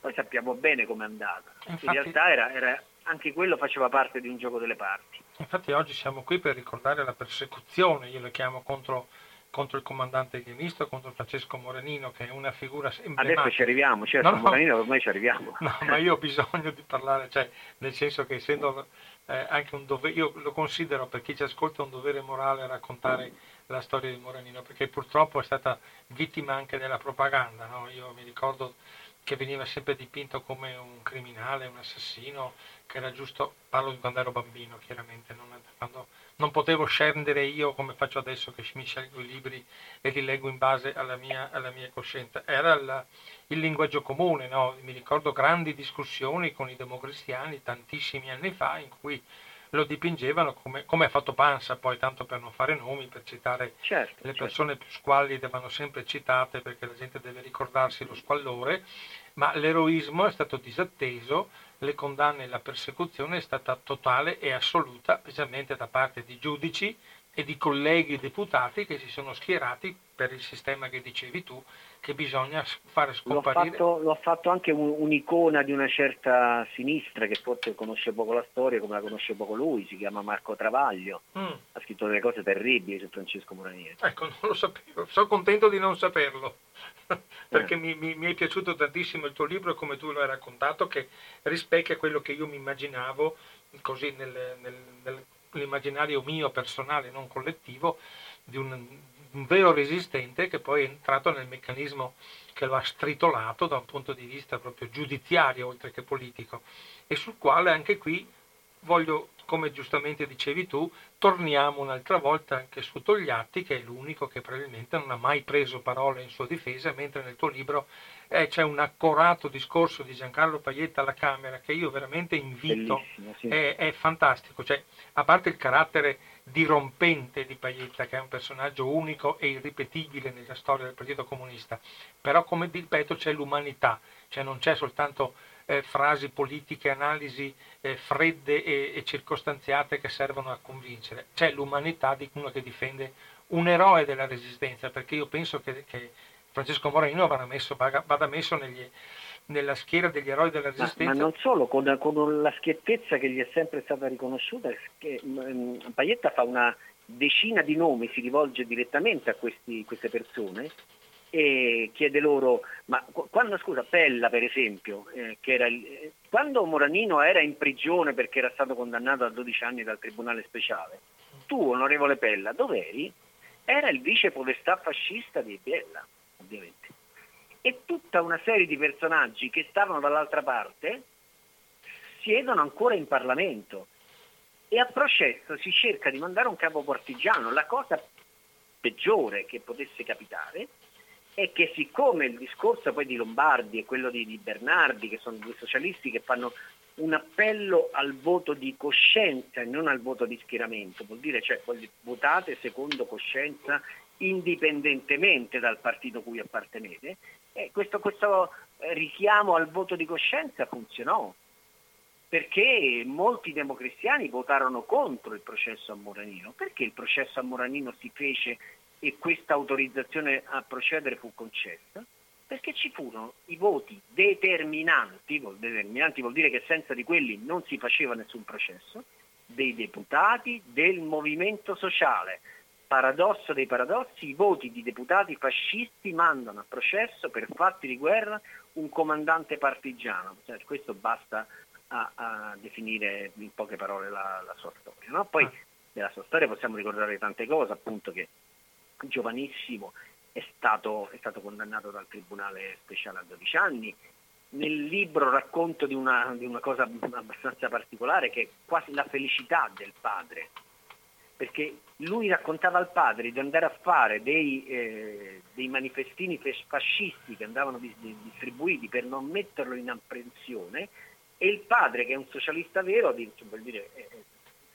Poi sappiamo bene com'è andata. Infatti, In realtà era, era, anche quello faceva parte di un gioco delle parti. Infatti oggi siamo qui per ricordare la persecuzione, io lo chiamo contro contro il comandante Ghenisto, contro Francesco Morenino, che è una figura emblematica. Adesso ci arriviamo, certo, no, no, Morenino ormai ci arriviamo. No, ma io ho bisogno di parlare, cioè, nel senso che essendo eh, anche un dovere, io lo considero per chi ci ascolta un dovere morale raccontare la storia di Morenino, perché purtroppo è stata vittima anche della propaganda, no? Io mi ricordo che veniva sempre dipinto come un criminale, un assassino, che era giusto, parlo di quando ero bambino chiaramente, non, quando non potevo scendere io come faccio adesso che mi scelgo i libri e li leggo in base alla mia, alla mia coscienza, era il, il linguaggio comune, no? mi ricordo grandi discussioni con i democristiani tantissimi anni fa in cui lo dipingevano come, come ha fatto Pansa, poi tanto per non fare nomi, per citare certo, le certo. persone certo. più squallide vanno sempre citate perché la gente deve ricordarsi lo squallore, ma l'eroismo è stato disatteso, le condanne e la persecuzione è stata totale e assoluta, specialmente da parte di giudici e di colleghi deputati che si sono schierati per il sistema che dicevi tu, che bisogna fare scomparire. L'ho fatto, l'ho fatto anche un, un'icona di una certa sinistra che forse conosce poco la storia, come la conosce poco lui, si chiama Marco Travaglio, mm. ha scritto delle cose terribili su Francesco Moranieri. Ecco, non lo sapevo, sono contento di non saperlo, perché eh. mi, mi, mi, è piaciuto tantissimo il tuo libro come tu lo hai raccontato, che rispecchia quello che io mi immaginavo così nel, nel, nell'immaginario mio personale, non collettivo, di un, un vero resistente che poi è entrato nel meccanismo che lo ha stritolato da un punto di vista proprio giudiziario oltre che politico e sul quale anche qui voglio, come giustamente dicevi tu, torniamo un'altra volta anche su Togliatti che è l'unico che probabilmente non ha mai preso parola in sua difesa mentre nel tuo libro eh, c'è un accorato discorso di Giancarlo Paietta alla Camera che io veramente invito, sì. è, è, fantastico, cioè, a parte il carattere dirompente di Paietta, che è un personaggio unico e irripetibile nella storia del Partito Comunista, però come ripeto c'è l'umanità, cioè non c'è soltanto eh, frasi politiche, analisi eh, fredde e, e, circostanziate che servono a convincere, c'è l'umanità di uno che difende un eroe della resistenza, perché io penso che, che Francesco Moreno vada messo, vada messo negli, nella schiera degli eroi della resistenza. Ma, ma non solo, con, con, la schiettezza che gli è sempre stata riconosciuta, che um, Paietta fa una decina di nomi, si rivolge direttamente a questi, queste persone e chiede loro, ma quando scusa Pella per esempio, eh, il, quando Moranino era in prigione perché era stato condannato a 12 anni dal Tribunale Speciale, tu onorevole Pella dov'eri? Era il vice podestà fascista di Pella, ovviamente e tutta una serie di personaggi che stavano dall'altra parte siedono ancora in Parlamento e a processo si cerca di mandare un capo partigiano. La cosa peggiore che potesse capitare è che siccome il discorso poi di Lombardi e quello di, di Bernardi, che sono due socialisti che fanno un appello al voto di coscienza e non al voto di schieramento, vuol dire cioè votate secondo coscienza indipendentemente dal partito cui appartenete, e questo, questo eh, richiamo al voto di coscienza funzionò, perché molti democristiani votarono contro il processo a Moranino. Perché il processo a Moranino si fece e questa autorizzazione a procedere fu concessa? Perché ci furono i voti determinanti, determinanti vuol dire che senza di quelli non si faceva nessun processo, dei deputati del movimento sociale, paradosso dei paradossi, i voti di deputati fascisti mandano a processo per fatti di guerra un comandante partigiano. Cioè, questo basta a, a, definire in poche parole la, la sua storia. No? Poi ah. della sua storia possiamo ricordare tante cose, appunto che giovanissimo è stato, è stato condannato dal Tribunale Speciale a 12 anni, nel libro racconto di una, di una cosa abbastanza particolare che è quasi la felicità del padre, perché lui raccontava al padre di andare a fare dei, eh, dei manifestini fascisti che andavano distribuiti per non metterlo in apprensione e il padre che è un socialista vero vuol dire,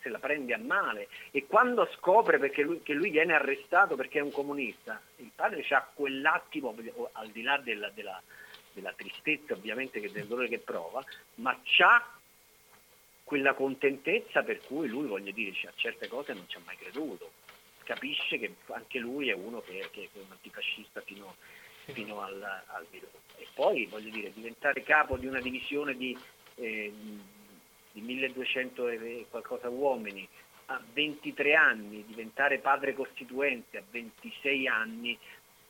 se la prende a male e quando scopre lui, che lui viene arrestato perché è un comunista, il padre ha quell'attimo, al di là della, della, della tristezza ovviamente che del dolore che prova, ma c'ha quella contentezza per cui lui, voglio dire, a certe cose non ci ha mai creduto. Capisce che anche lui è uno che, che è un antifascista fino, fino al, al E poi, voglio dire, diventare capo di una divisione di, eh, di 1200 e qualcosa uomini a 23 anni, diventare padre costituente a 26 anni,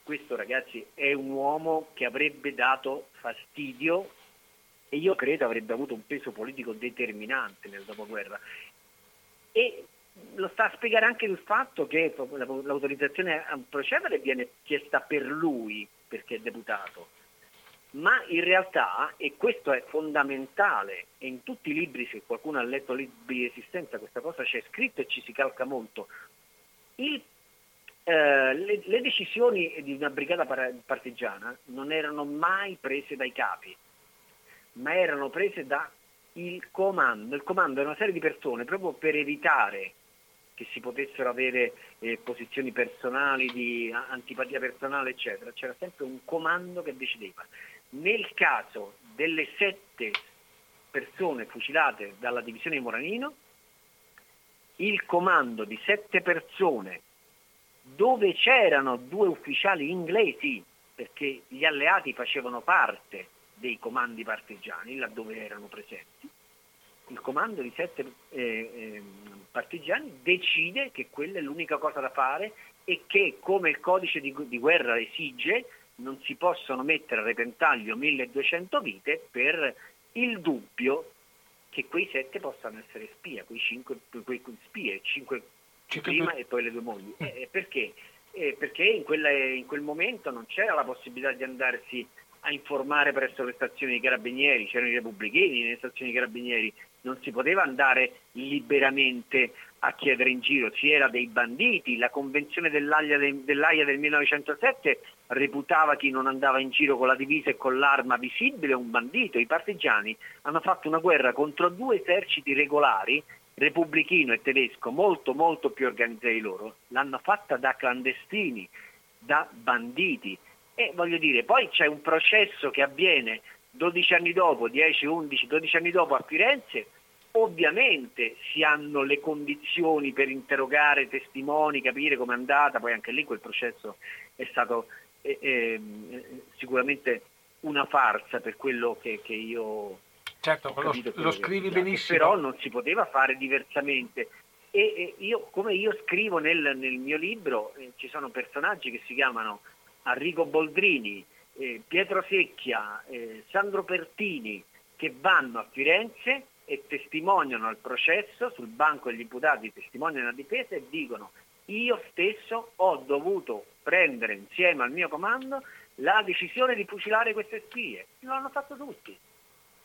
questo ragazzi è un uomo che avrebbe dato fastidio e io credo avrebbe avuto un peso politico determinante nel dopoguerra. E lo sta a spiegare anche il fatto che l'autorizzazione a procedere viene chiesta per lui, perché è deputato. Ma in realtà, e questo è fondamentale, e in tutti i libri, se qualcuno ha letto libri di esistenza, questa cosa c'è scritto e ci si calca molto, il, eh, le, le, decisioni di una brigata partigiana non erano mai prese dai capi, ma erano prese dal comando. Il comando era una serie di persone proprio per evitare che si potessero avere eh, posizioni personali, di antipatia personale, eccetera. C'era sempre un comando che decideva. Nel caso delle sette persone fucilate dalla divisione di Moranino, il comando di sette persone dove c'erano due ufficiali inglesi, perché gli alleati facevano parte dei comandi partigiani laddove erano presenti, il comando di sette eh, eh, partigiani decide che quella è l'unica cosa da fare e che come il codice di, di guerra esige non si possono mettere a repentaglio 1200 vite per il dubbio che quei sette possano essere spia, quei cinque, quei spie, cinque, cinque prima per... e poi le due mogli. Mm. Eh, perché? Eh, perché in, quella, in, quel momento non c'era la possibilità di andarsi a informare presso le stazioni di carabinieri, c'erano i repubblichini nelle stazioni di carabinieri, non si poteva andare liberamente a chiedere in giro, si era dei banditi, la convenzione dell'AIA del, dell'AIA del 1907 reputava chi non andava in giro con la divisa e con l'arma visibile un bandito, i partigiani hanno fatto una guerra contro due eserciti regolari, repubblichino e tedesco, molto molto più organizzati loro, l'hanno fatta da clandestini, da banditi. E voglio dire, poi c'è un processo che avviene 12 anni dopo, 10, 11, 12 anni dopo a Firenze, ovviamente si hanno le condizioni per interrogare testimoni, capire com'è andata, poi anche lì quel processo è stato eh, sicuramente una farsa per quello che, che io certo, ho lo, lo scrivi benissimo. Però non si poteva fare diversamente. E, e io, come io scrivo nel, nel mio libro, eh, ci sono personaggi che si chiamano Arrigo Boldrini, eh, Pietro Secchia, eh, Sandro Pertini, che vanno a Firenze e testimoniano al processo, sul banco degli imputati testimoniano la difesa e dicono io stesso ho dovuto prendere insieme al mio comando la decisione di fucilare queste spie. Lo hanno fatto tutti.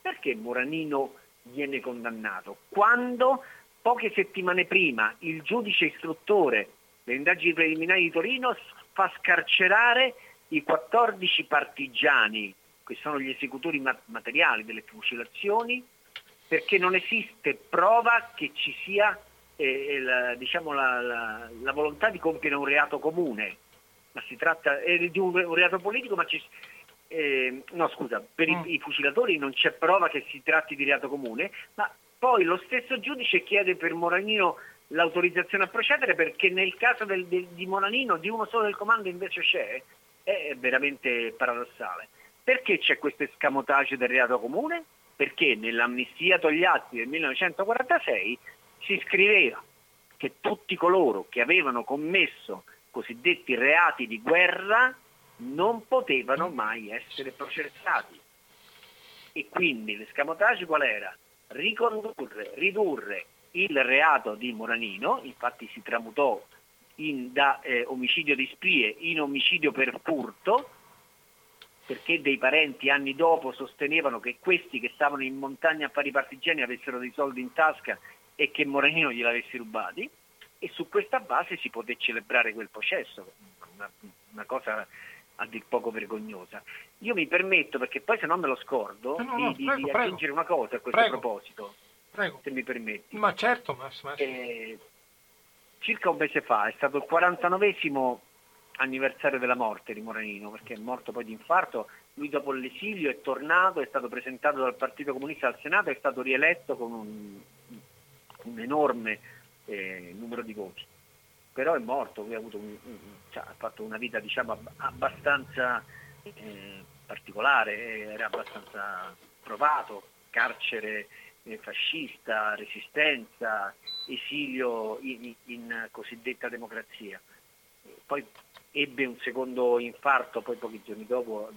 Perché Moranino viene condannato? Quando poche settimane prima il giudice istruttore delle indagini preliminari di Torino fa scarcerare i 14 partigiani, che sono gli esecutori materiali delle fucilazioni, perché non esiste prova che ci sia eh, la, diciamo, la, la, la, volontà di compiere un reato comune, ma si tratta eh, di un, un, reato politico, ma ci, eh, no scusa, per mm. i, i, fucilatori non c'è prova che si tratti di reato comune, ma poi lo stesso giudice chiede per Moranino l'autorizzazione a procedere perché nel caso del, del, di Moranino di uno solo del comando invece c'è, è veramente paradossale. Perché c'è questo escamotage del reato comune? Perché nell'amnistia Togliatti del 1946 si scriveva che tutti coloro che avevano commesso cosiddetti reati di guerra non potevano mai essere processati. E quindi l'escamotage qual era? Ricondurre, ridurre il reato di Moranino, infatti si tramutò in, da eh, omicidio di spie in omicidio per furto, perché dei parenti anni dopo sostenevano che questi che stavano in montagna a fare i partigiani avessero dei soldi in tasca e che Moranino gliel'avessi rubati e su questa base si poté celebrare quel processo, una, una cosa a dir poco vergognosa. Io mi permetto, perché poi se non me lo scordo, no, no, di, prego, di, aggiungere una cosa a questo prego, proposito, prego. se mi permetti. Ma certo, ma, ma... Eh, circa un mese fa è stato il 49esimo anniversario della morte di Moranino, perché è morto poi di infarto. Lui dopo l'esilio è tornato, è stato presentato dal Partito Comunista al Senato, è stato rieletto con un, un enorme eh, numero di voti. Però è morto, lui ha, un, un, cioè, ha fatto una vita diciamo, abbastanza eh, particolare, era abbastanza provato, carcere eh, fascista, resistenza, esilio in, in cosiddetta democrazia. Poi ebbe un secondo infarto poi pochi giorni dopo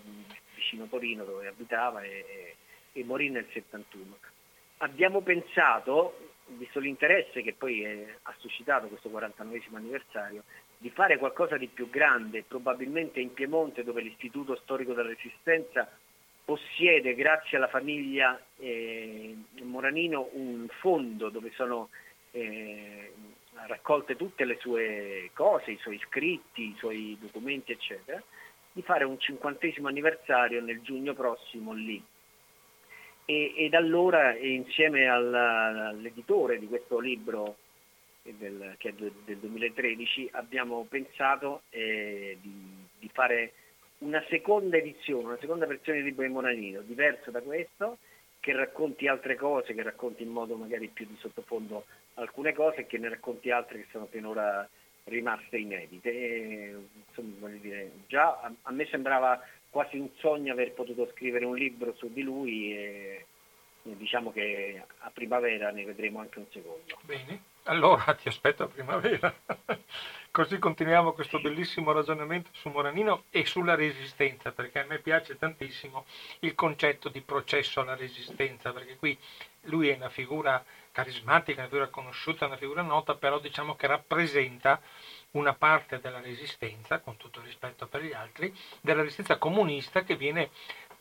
vicino Torino dove abitava e, e morì nel 71. Abbiamo pensato, visto l'interesse che poi è, ha suscitato questo 49 anniversario, di fare qualcosa di più grande, probabilmente in Piemonte dove l'Istituto Storico della Resistenza possiede, grazie alla famiglia eh, Moranino, un fondo dove sono eh, raccolte tutte le sue cose, i suoi scritti, i suoi documenti, eccetera, di fare un cinquantesimo anniversario nel giugno prossimo lì. E, ed allora insieme all'editore di questo libro del, che è del 2013 abbiamo pensato eh, di, di, fare una seconda edizione, una seconda versione del libro di Moranino, diverso da questo, che racconti altre cose, che racconti in modo magari più di sottofondo alcune cose e che ne racconti altre che sono finora rimaste inedite. E, insomma, dire, già a, a, me sembrava quasi un sogno aver potuto scrivere un libro su di lui e, diciamo che a primavera ne vedremo anche un secondo. Bene, allora ti aspetto a primavera. Così continuiamo questo bellissimo ragionamento su Moranino e sulla resistenza, perché a me piace tantissimo il concetto di processo alla resistenza, perché qui lui è una figura carismatica, una figura conosciuta, una figura nota, però diciamo che rappresenta una parte della resistenza, con tutto rispetto per gli altri, della resistenza comunista che viene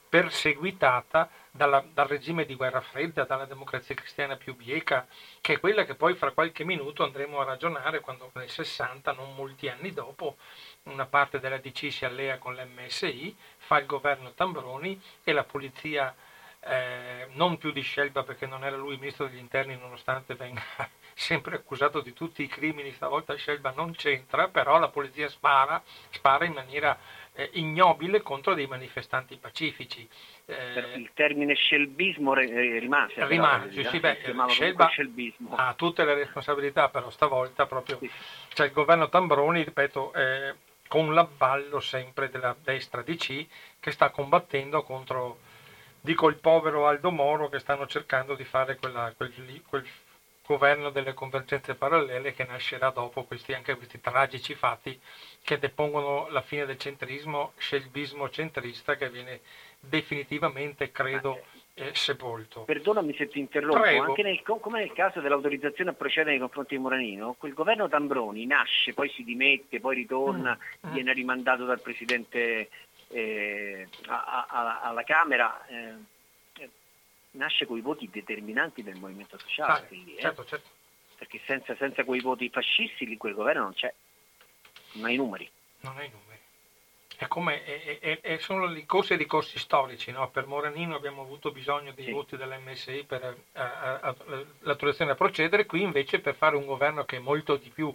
perseguitata dalla, dal regime di guerra fredda, dalla democrazia cristiana più bieca, che è quella che poi fra qualche minuto andremo a ragionare quando nel 60, non molti anni dopo, una parte della DC si allea con l'MSI, fa il governo Tambroni e la polizia eh, non più di Scelba perché non era lui il ministro degli interni nonostante venga sempre accusato di tutti i crimini, stavolta Scelba non c'entra, però la polizia spara, spara in maniera eh, ignobile contro dei manifestanti pacifici. Eh, il termine scelbismo rimase. Rimase, sì, beh, Scelba ha tutte le responsabilità, però stavolta proprio sì. c'è il governo Tambroni, ripeto, eh, con l'avvallo sempre della destra DC che sta combattendo contro dico il povero Aldo Moro che stanno cercando di fare quella, quel, quel, governo delle convergenze parallele che nascerà dopo questi, anche questi tragici fatti che depongono la fine del centrismo, scelbismo centrista che viene definitivamente, credo, eh, sepolto. Perdonami se ti interrompo, Prego. anche nel, come nel caso dell'autorizzazione a procedere nei confronti di Moranino, quel governo Tambroni nasce, poi si dimette, poi ritorna, mm. mm. viene rimandato dal Presidente eh, a, a, alla Camera eh, nasce con i voti determinanti del movimento sociale. Ah, quindi, eh? certo, certo. Perché senza, senza, quei voti fascisti lì quel governo non c'è, non ha i numeri. Non ha i numeri. È come, è, è, è sono le corse di corsi storici, no? per Moranino abbiamo avuto bisogno dei sì. voti dell'MSI per eh, l'autorizzazione a procedere, qui invece per fare un governo che è molto di più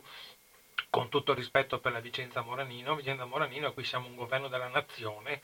con tutto il rispetto per la Vicenza Moranino, Vicenza Moranino, qui siamo un governo della nazione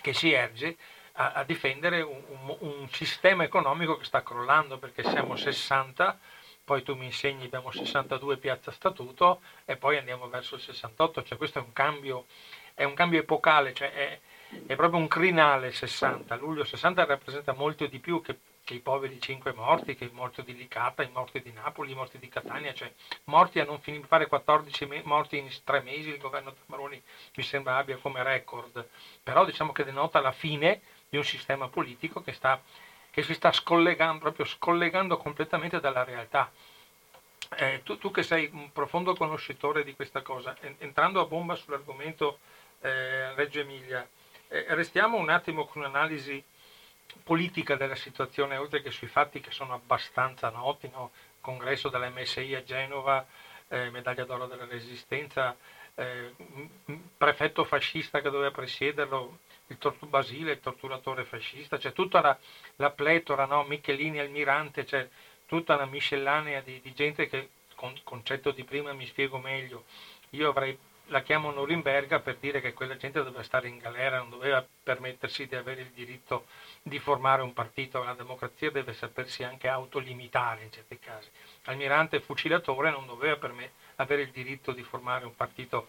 che si erge a, a difendere un, un, un, sistema economico che sta crollando perché siamo 60, poi tu mi insegni abbiamo 62 piazza statuto e poi andiamo verso il 68, cioè questo è un cambio, è un cambio epocale, cioè è, è proprio un crinale 60, luglio 60 rappresenta molto di più che che i poveri cinque morti, che i morti di Licata, i morti di Napoli, i morti di Catania, cioè morti a non finire, fare 14 me- morti in tre mesi, il governo Tamaroni mi sembra abbia come record, però diciamo che denota la fine di un sistema politico che, sta, che si sta scollegando, proprio scollegando completamente dalla realtà. Eh, tu, tu, che sei un profondo conoscitore di questa cosa, entrando a bomba sull'argomento eh, Reggio Emilia, Eh, restiamo un attimo con un'analisi politica della situazione, oltre che sui fatti che sono abbastanza noti, no? congresso della MSI a Genova, eh, medaglia d'oro della Resistenza, eh, prefetto fascista che doveva presiederlo, il tortu- Basile, il torturatore fascista, c'è tutta la, la pletora, no? Michelini, Almirante, c'è tutta una miscellanea di, di gente che, con concetto di prima mi spiego meglio, io avrei la chiamo Norimberga per dire che quella gente doveva stare in galera, non doveva permettersi di avere il diritto di formare un partito, la democrazia deve sapersi anche autolimitare in certi casi. Almirante fucilatore non doveva per me avere il diritto di formare un partito,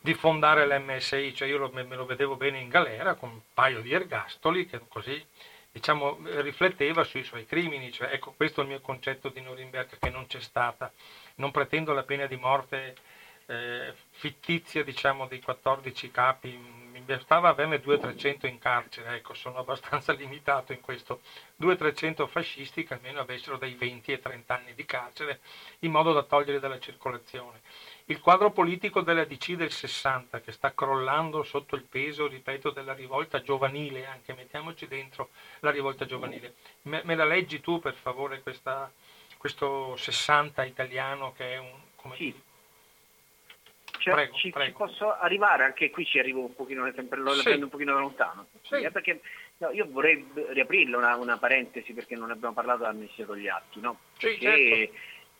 di fondare l'MSI, cioè io lo, me lo vedevo bene in galera con un paio di ergastoli che così diciamo, rifletteva sui suoi crimini, cioè, ecco questo è il mio concetto di Norimberga che non c'è stata. Non pretendo la pena di morte eh, fittizia diciamo dei 14 capi, mi bastava averne 200-300 in carcere, ecco sono abbastanza limitato in questo, 200-300 fascisti che almeno avessero dai 20 ai 30 anni di carcere in modo da togliere dalla circolazione. Il quadro politico della DC del 60 che sta crollando sotto il peso, ripeto, della rivolta giovanile, anche mettiamoci dentro la rivolta giovanile. Me, me la leggi tu per favore questa, questo 60 italiano che è un... Come sì. Cioè, prego, ci, prego. ci, posso arrivare, anche qui ci arrivo un pochino, sempre, lo sì. prendo un pochino da lontano. Sì. Eh, perché, no, io vorrei riaprirla una, una, parentesi perché non abbiamo parlato dell'amnistia Togliatti, no? Sì, perché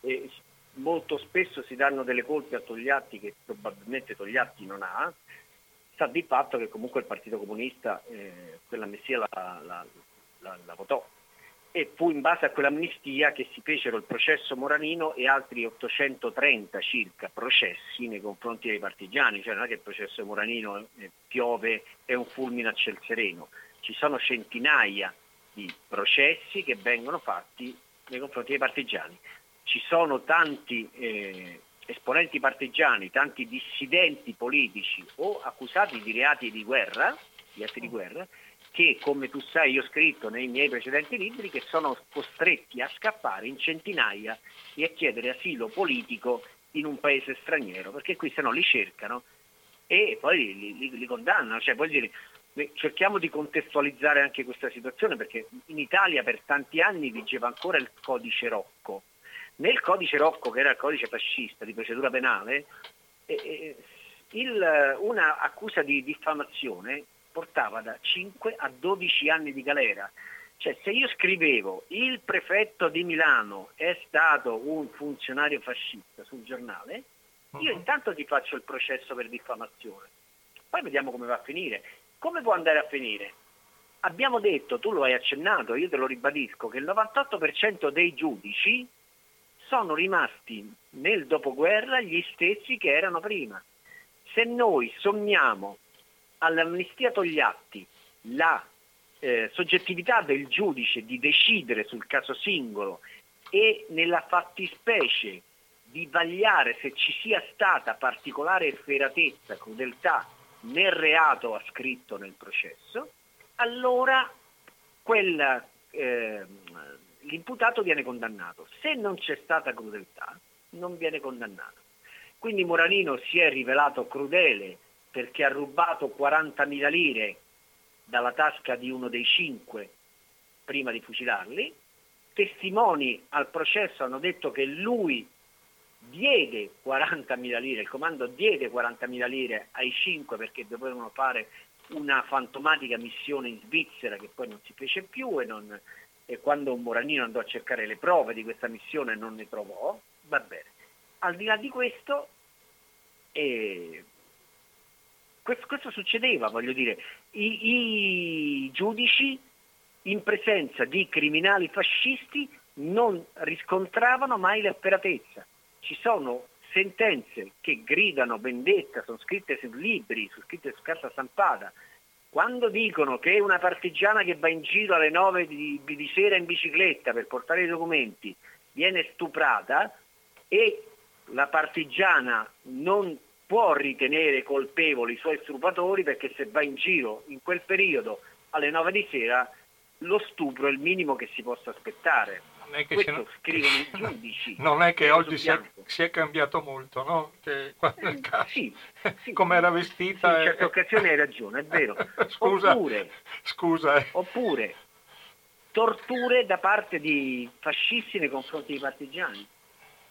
certo. eh, molto spesso si danno delle colpe a Togliatti che probabilmente Togliatti non ha, sta di fatto che comunque il Partito Comunista eh, quell'amnistia la, la, la, la votò e fu in base a quell'amnistia che si fecero il processo Moranino e altri 830 circa processi nei confronti dei partigiani, cioè non è che il processo Moranino piove e un fulmine a ciel sereno, ci sono centinaia di processi che vengono fatti nei confronti dei partigiani. Ci sono tanti eh, esponenti partigiani, tanti dissidenti politici o accusati di reati di guerra, di atti di guerra, che, come tu sai, io ho scritto nei miei precedenti libri, che sono costretti a scappare in centinaia e a chiedere asilo politico in un paese straniero, perché qui se no li cercano e poi li, li, li condannano. Cioè, dire, cerchiamo di contestualizzare anche questa situazione, perché in Italia per tanti anni vigeva ancora il codice Rocco. Nel codice Rocco, che era il codice fascista di procedura penale, eh, eh il, una accusa di diffamazione portava da 5 a 12 anni di galera. Cioè, se io scrivevo il prefetto di Milano è stato un funzionario fascista sul giornale, io uh-huh. intanto ti faccio il processo per diffamazione. Poi vediamo come va a finire. Come può andare a finire? Abbiamo detto, tu lo hai accennato, io te lo ribadisco, che il 98% dei giudici sono rimasti nel dopoguerra gli stessi che erano prima. Se noi sommiamo all'amnistia Togliatti la eh, soggettività del giudice di decidere sul caso singolo e nella fattispecie di vagliare se ci sia stata particolare efferatezza, crudeltà nel reato ascritto nel processo, allora quella, eh, l'imputato viene condannato. Se non c'è stata crudeltà, non viene condannato. Quindi Moranino si è rivelato crudele perché ha rubato 40.000 lire dalla tasca di uno dei cinque prima di fucilarli. Testimoni al processo hanno detto che lui diede 40.000 lire, il comando diede 40.000 lire ai cinque perché dovevano fare una fantomatica missione in Svizzera che poi non si fece più e, non, e quando Moranino andò a cercare le prove di questa missione non ne trovò, va bene. Al di là di questo, eh, questo, questo succedeva, voglio dire, I, i giudici in presenza di criminali fascisti non riscontravano mai l'efferatezza. Ci sono sentenze che gridano vendetta, sono scritte su libri, sono scritte su carta stampata. Quando dicono che una partigiana che va in giro alle 9 di, di sera in bicicletta per portare i documenti viene stuprata e la partigiana non può ritenere colpevoli i suoi stupratori perché se va in giro in quel periodo alle 9 di sera lo stupro è il minimo che si possa aspettare. non è che Questo scrivono i giudici. Non è che oggi si è, si è, cambiato molto, no? Che, eh, caso, sì, sì. come era vestita. Sì, in certe occasioni hai ragione, è vero. scusa, oppure, scusa. Eh. Oppure torture da parte di fascisti nei confronti dei partigiani.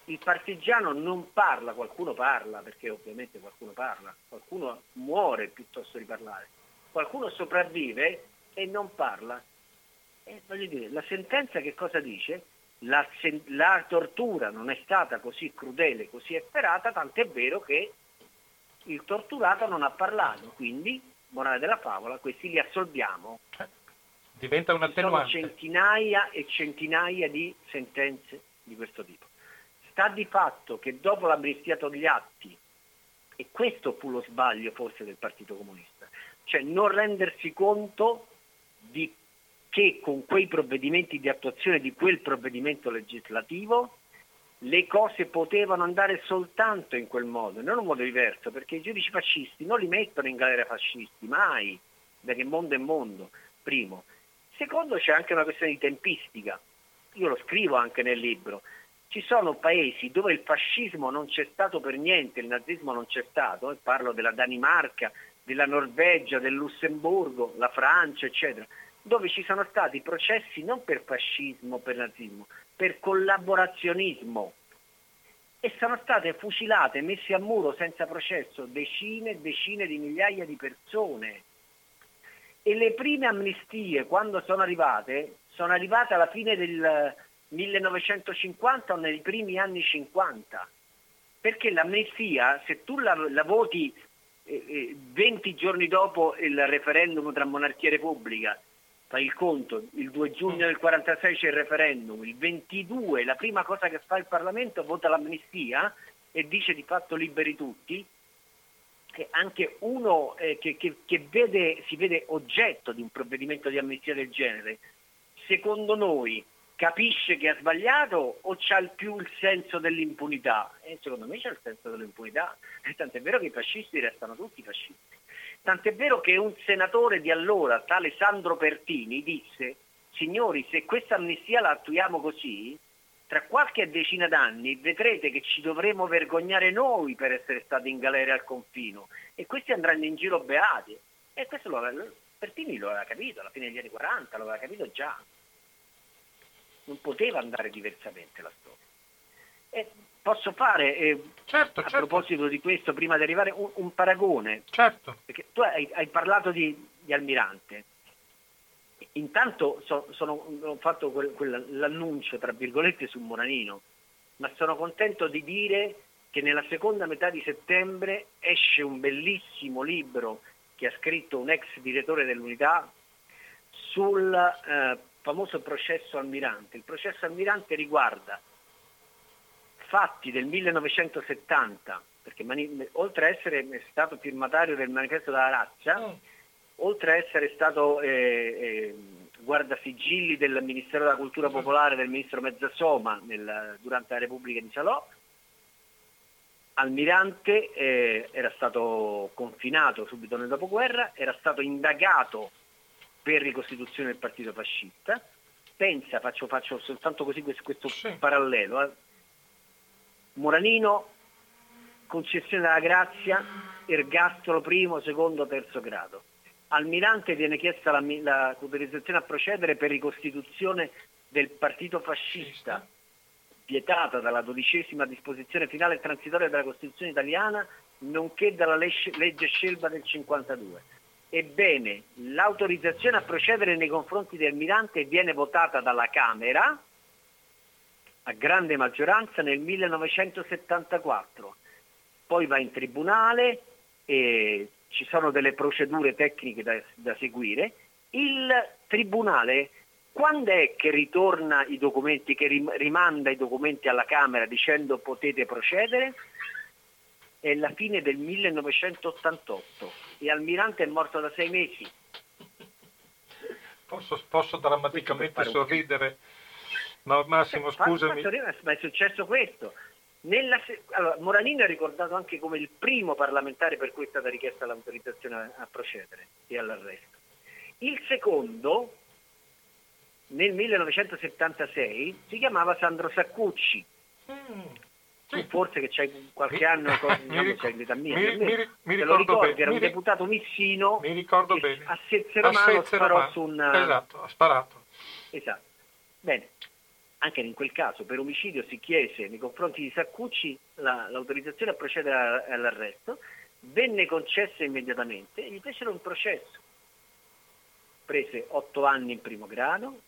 Il partigiano non parla, qualcuno parla, perché ovviamente qualcuno parla, qualcuno muore piuttosto di parlare, qualcuno sopravvive e non parla. E voglio dire, la sentenza che cosa dice? La, la tortura non è stata così crudele, così efferata, tant'è vero che il torturato non ha parlato, quindi, morale della favola, questi li assolviamo. Diventa un attenuante. Ci sono centinaia e centinaia di sentenze di questo tipo. Sta di fatto che dopo l'amnistia Togliatti, e questo fu lo sbaglio forse del Partito Comunista, cioè non rendersi conto di che con quei provvedimenti di attuazione di quel provvedimento legislativo le cose potevano andare soltanto in quel modo, non in un modo diverso, perché i giudici fascisti non li mettono in galera fascisti, mai, perché mondo è mondo, primo. Secondo c'è anche una questione di tempistica, io lo scrivo anche nel libro, ci sono paesi dove il fascismo non c'è stato per niente, il nazismo non c'è stato, e parlo della Danimarca, della Norvegia, del Lussemburgo, la Francia, eccetera, dove ci sono stati processi non per fascismo, per nazismo, per collaborazionismo e sono state fucilate, messe a muro senza processo decine e decine di migliaia di persone. E le prime amnistie, quando sono arrivate, sono arrivate alla fine del 1950 o nei primi anni 50. Perché l'amnistia, se tu la, la voti eh, 20 eh, giorni dopo il referendum tra monarchia e repubblica fai il conto, il 2 giugno del 46 c'è il referendum, il 22 la prima cosa che fa il Parlamento vota l'amnistia e dice di fatto liberi tutti, che anche uno eh, che, che, che vede, si vede oggetto di un provvedimento di amnistia del genere, secondo noi capisce che ha sbagliato o c'ha più il senso dell'impunità? E secondo me c'è il senso dell'impunità, e tant'è vero che i fascisti restano tutti fascisti. Tant'è vero che un senatore di allora, tale Sandro Pertini, disse signori se questa amnistia la attuiamo così, tra qualche decina d'anni vedrete che ci dovremo vergognare noi per essere stati in galera al confino e questi andranno in giro beati. E questo lo aveva, Pertini lo aveva capito alla fine degli anni 40, lo aveva capito già. Non poteva andare diversamente la storia. E Posso fare, eh, certo, a certo. proposito di questo, prima di arrivare, un, un paragone? Certo. Perché tu hai, hai parlato di, di, Almirante. Intanto so, sono, ho fatto quel, quell'annuncio, tra virgolette, su Moranino, ma sono contento di dire che nella seconda metà di settembre esce un bellissimo libro che ha scritto un ex direttore dell'unità sul eh, famoso processo Almirante. Il processo Almirante riguarda fatti del 1970, perché mani- oltre a essere stato firmatario del manifesto della razza, mm. oltre a essere stato eh, eh, guardasigilli del Ministero della Cultura mm. Popolare del ministro Mezzasoma nel, durante la Repubblica di Salò, Almirante eh, era stato confinato subito nel dopoguerra, era stato indagato per ricostituzione del partito fascista. Pensa, faccio, faccio soltanto così questo, questo sì. parallelo, eh. Moranino, concessione della grazia, ergastolo primo, secondo, terzo grado. Almirante viene chiesta la, l'autorizzazione a procedere per ricostituzione del partito fascista, vietata dalla dodicesima disposizione finale transitoria della Costituzione italiana, nonché dalla legge Scelba del 52. Ebbene, l'autorizzazione a procedere nei confronti di Almirante viene votata dalla Camera, a grande maggioranza nel 1974. Poi va in tribunale e ci sono delle procedure tecniche da, da seguire. Il tribunale quando è che ritorna i documenti, che rimanda i documenti alla Camera dicendo potete procedere? È la fine del 1988 e Almirante è morto da sei mesi. Posso, posso drammaticamente sorridere No, Massimo, scusami. Ma è successo questo. Nella, allora, Moranino è ricordato anche come il primo parlamentare per cui è stata richiesta l'autorizzazione a, a procedere e all'arresto. Il secondo, nel 1976 si chiamava Sandro Saccucci. Mm. Sì. Forse che c'hai qualche anno, diciamo, mi, c'hai l'età mia. Mi, mi, mi, mi ricordo ricordi, bene. era un deputato missino mi ricordo bene. a Sezze Romano sparò su un... Esatto, ha sparato. Esatto. Bene, anche in quel caso per omicidio si chiese nei confronti di Saccucci la, l'autorizzazione a procedere all'arresto, venne concessa immediatamente e gli fecero un processo. Prese otto anni in primo grado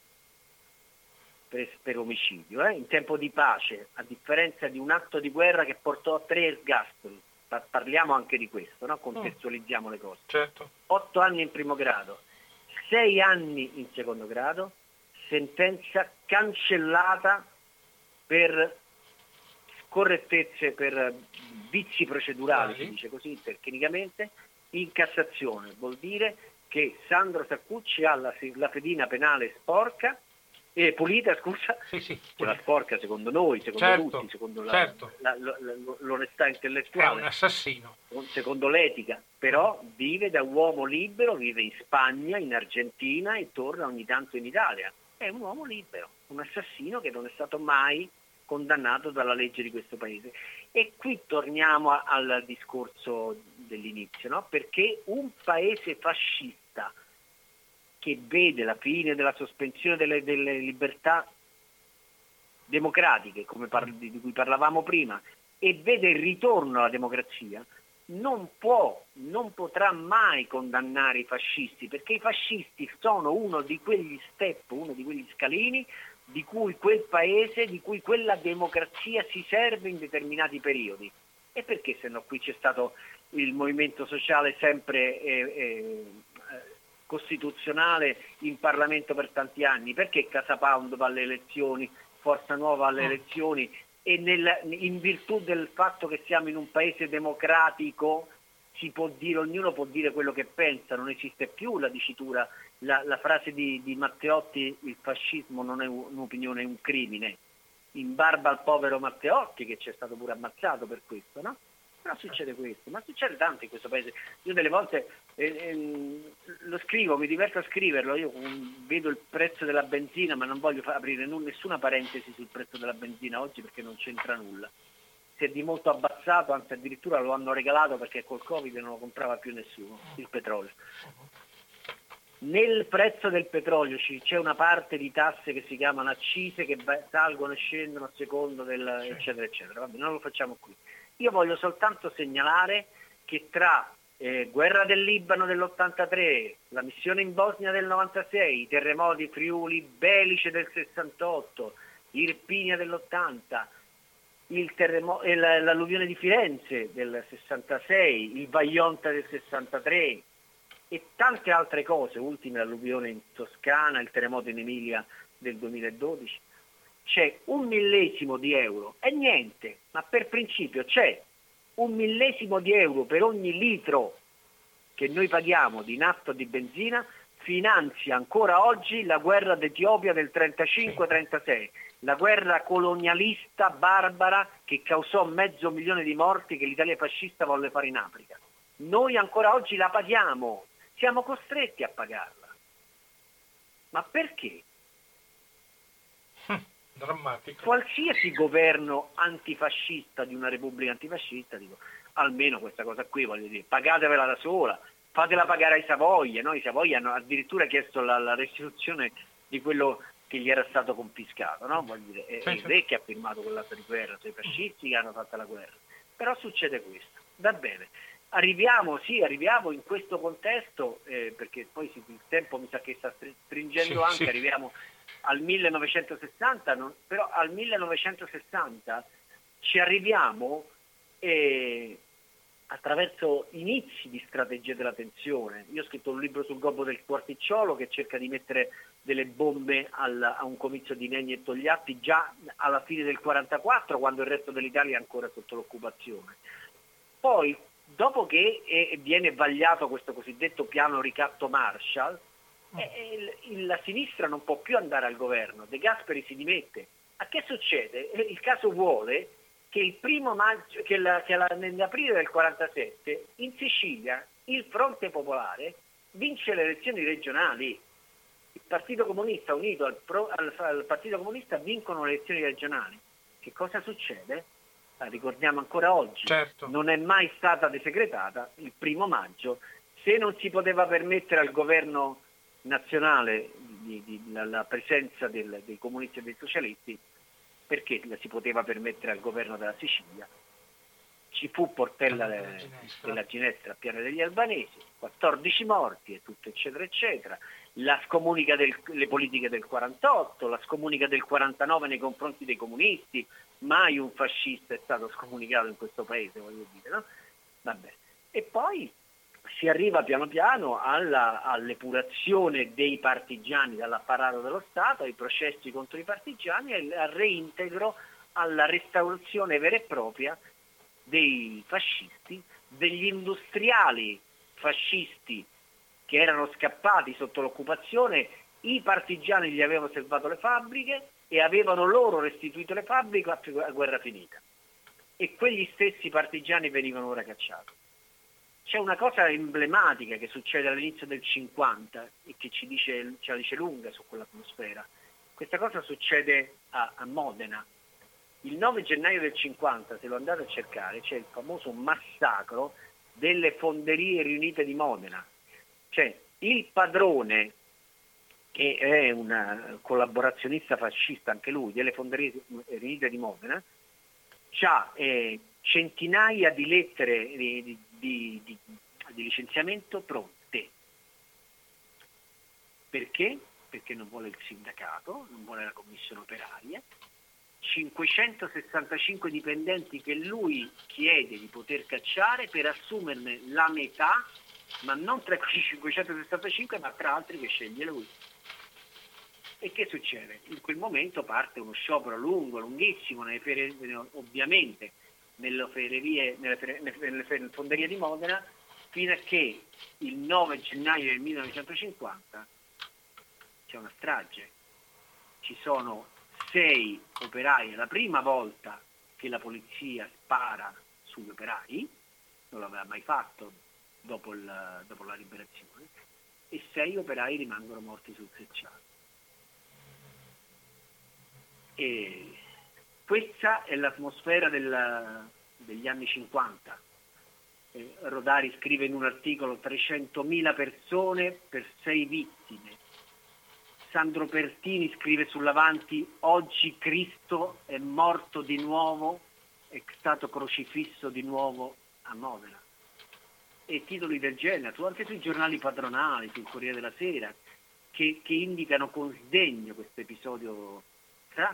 per, per omicidio, eh, in tempo di pace, a differenza di un atto di guerra che portò a tre ergastoli. Parliamo anche di questo, no? contestualizziamo le cose. Certo. Otto anni in primo grado, sei anni in secondo grado, sentenza cancellata per scorrettezze, per vizi procedurali, si dice così tecnicamente, in Cassazione. Vuol dire che Sandro Saccucci ha la, la fedina penale sporca eh, pulita, scusa, sì, sì, quella sporca secondo noi, secondo certo, tutti, secondo la, certo. la, la, l'onestà intellettuale. È un assassino. Secondo l'etica, però vive da uomo libero, vive in Spagna, in Argentina e torna ogni tanto in Italia è un uomo libero, un assassino che non è stato mai condannato dalla legge di questo paese. E qui torniamo a, al discorso dell'inizio, no? perché un paese fascista che vede la fine della sospensione delle, delle libertà democratiche, parli, di cui parlavamo prima, e vede il ritorno alla democrazia, non può, non potrà mai condannare i fascisti, perché i fascisti sono uno di quegli step, uno di quegli scalini di cui quel paese, di cui quella democrazia si serve in determinati periodi. E perché se no qui c'è stato il movimento sociale sempre eh, eh, costituzionale in Parlamento per tanti anni? Perché Casa Pound va alle elezioni, Forza Nuova alle mm. elezioni e nel, in virtù del fatto che siamo in un paese democratico si può dire, ognuno può dire quello che pensa, non esiste più la dicitura, la, la frase di, di, Matteotti, il fascismo non è un'opinione, è un crimine, in barba al povero Matteotti che ci è stato pure ammazzato per questo, no? Però succede questo, ma succede tanto in questo paese. Io delle volte eh, eh, lo scrivo, mi diverto a scriverlo, io um, vedo il prezzo della benzina, ma non voglio aprire n- nessuna parentesi sul prezzo della benzina oggi perché non c'entra nulla. Si è di molto abbassato, anzi addirittura lo hanno regalato perché col Covid non lo comprava più nessuno, il petrolio. Nel prezzo del petrolio c'è una parte di tasse che si chiamano accise che salgono e scendono a secondo del eccetera eccetera. Vabbè, non lo facciamo qui. Io voglio soltanto segnalare che tra eh, guerra del Libano dell'83, la missione in Bosnia del 96, i terremoti Friuli Belice del 68, Irpinia dell'80, terremo- eh, l'alluvione di Firenze del 66, il Vaionta del 63 e tante altre cose, ultime l'alluvione in Toscana, il terremoto in Emilia del 2012, c'è un millesimo di euro, è niente, ma per principio c'è un millesimo di euro per ogni litro che noi paghiamo di nafta o di benzina, finanzia ancora oggi la guerra d'Etiopia del 35-36, la guerra colonialista barbara che causò mezzo milione di morti che l'Italia fascista volle fare in Africa. Noi ancora oggi la paghiamo, siamo costretti a pagarla. Ma perché? Drammatico. Qualsiasi governo antifascista di una repubblica antifascista, dico, almeno questa cosa qui, voglio dire, pagatevela da sola, fatela pagare ai Savoia, no? i Savoia hanno addirittura chiesto la, la, restituzione di quello che gli era stato confiscato, no? dire, è, è il re che ha firmato quell'atto di guerra, sono i fascisti che hanno fatto la guerra. Però succede questo, va bene. Arriviamo, sì, arriviamo in questo contesto, eh, perché poi il tempo mi sa che sta stringendo sì, anche, sì. arriviamo al 1960, non, però al 1960 ci arriviamo eh, attraverso inizi di strategia della tensione. Io ho scritto un libro sul gobbo del quarticciolo che cerca di mettere delle bombe al, a un comizio di Negni e Togliatti già alla fine del 1944, quando il resto dell'Italia è ancora sotto l'occupazione. Poi, dopo che è, viene vagliato questo cosiddetto piano ricatto Marshall, eh, la sinistra non può più andare al governo, De Gasperi si dimette. A che succede? Eh, il caso vuole che il primo maggio, che, la, che la, nell'aprile del 47 in Sicilia il Fronte Popolare vince le elezioni regionali il Partito Comunista unito al, pro, al, al Partito Comunista vincono le elezioni regionali. Che cosa succede? La ricordiamo ancora oggi, certo. non è mai stata desecretata il primo maggio, se non si poteva permettere al governo nazionale di, di, la, la, presenza del, dei comunisti e dei socialisti, perché la si poteva permettere al governo della Sicilia? Ci fu Portella della Ginestra, della Ginestra a Piano degli Albanesi, 14 morti e tutto eccetera eccetera, la scomunica delle politiche del 48, la scomunica del 49 nei confronti dei comunisti, mai un fascista è stato scomunicato in questo paese, voglio dire, no? Vabbè. E poi si arriva piano piano alla, all'epurazione dei partigiani dall'apparato dello Stato, ai processi contro i partigiani e al reintegro, alla restaurazione vera e propria dei fascisti, degli industriali fascisti che erano scappati sotto l'occupazione, i partigiani gli avevano salvato le fabbriche e avevano loro restituito le fabbriche a guerra finita. E quegli stessi partigiani venivano ora cacciati. C'è una cosa emblematica che succede all'inizio del 50 e che ci dice, ce la dice lunga su quell'atmosfera. Questa cosa succede a, a Modena. Il 9 gennaio del 50, se lo andate a cercare, c'è il famoso massacro delle fonderie riunite di Modena. Cioè, il padrone, che è un collaborazionista fascista anche lui, delle fonderie riunite di Modena, ha eh, centinaia di lettere di, di, di, di licenziamento pronte. Perché? Perché non vuole il sindacato, non vuole la commissione operaria, 565 dipendenti che lui chiede di poter cacciare per assumerne la metà, ma non tra quei 565, ma tra altri che sceglie lui. E che succede? In quel momento parte uno sciopero lungo, lunghissimo, nelle ferie, ovviamente nelle, ferrerie, nelle, nelle, nelle fonderie di Modena fino a che il 9 gennaio del 1950 c'è una strage. Ci sono sei operai, è la prima volta che la polizia spara sugli operai, non l'aveva mai fatto dopo, il, dopo la liberazione, e sei operai rimangono morti sul secciato. E questa è l'atmosfera del, degli anni 50. Eh, Rodari scrive in un articolo 300.000 persone per 6 vittime. Sandro Pertini scrive sull'avanti oggi Cristo è morto di nuovo, è stato crocifisso di nuovo a Modena. E titoli del genere, anche sui giornali padronali, sul Corriere della Sera, che, che indicano con sdegno questo episodio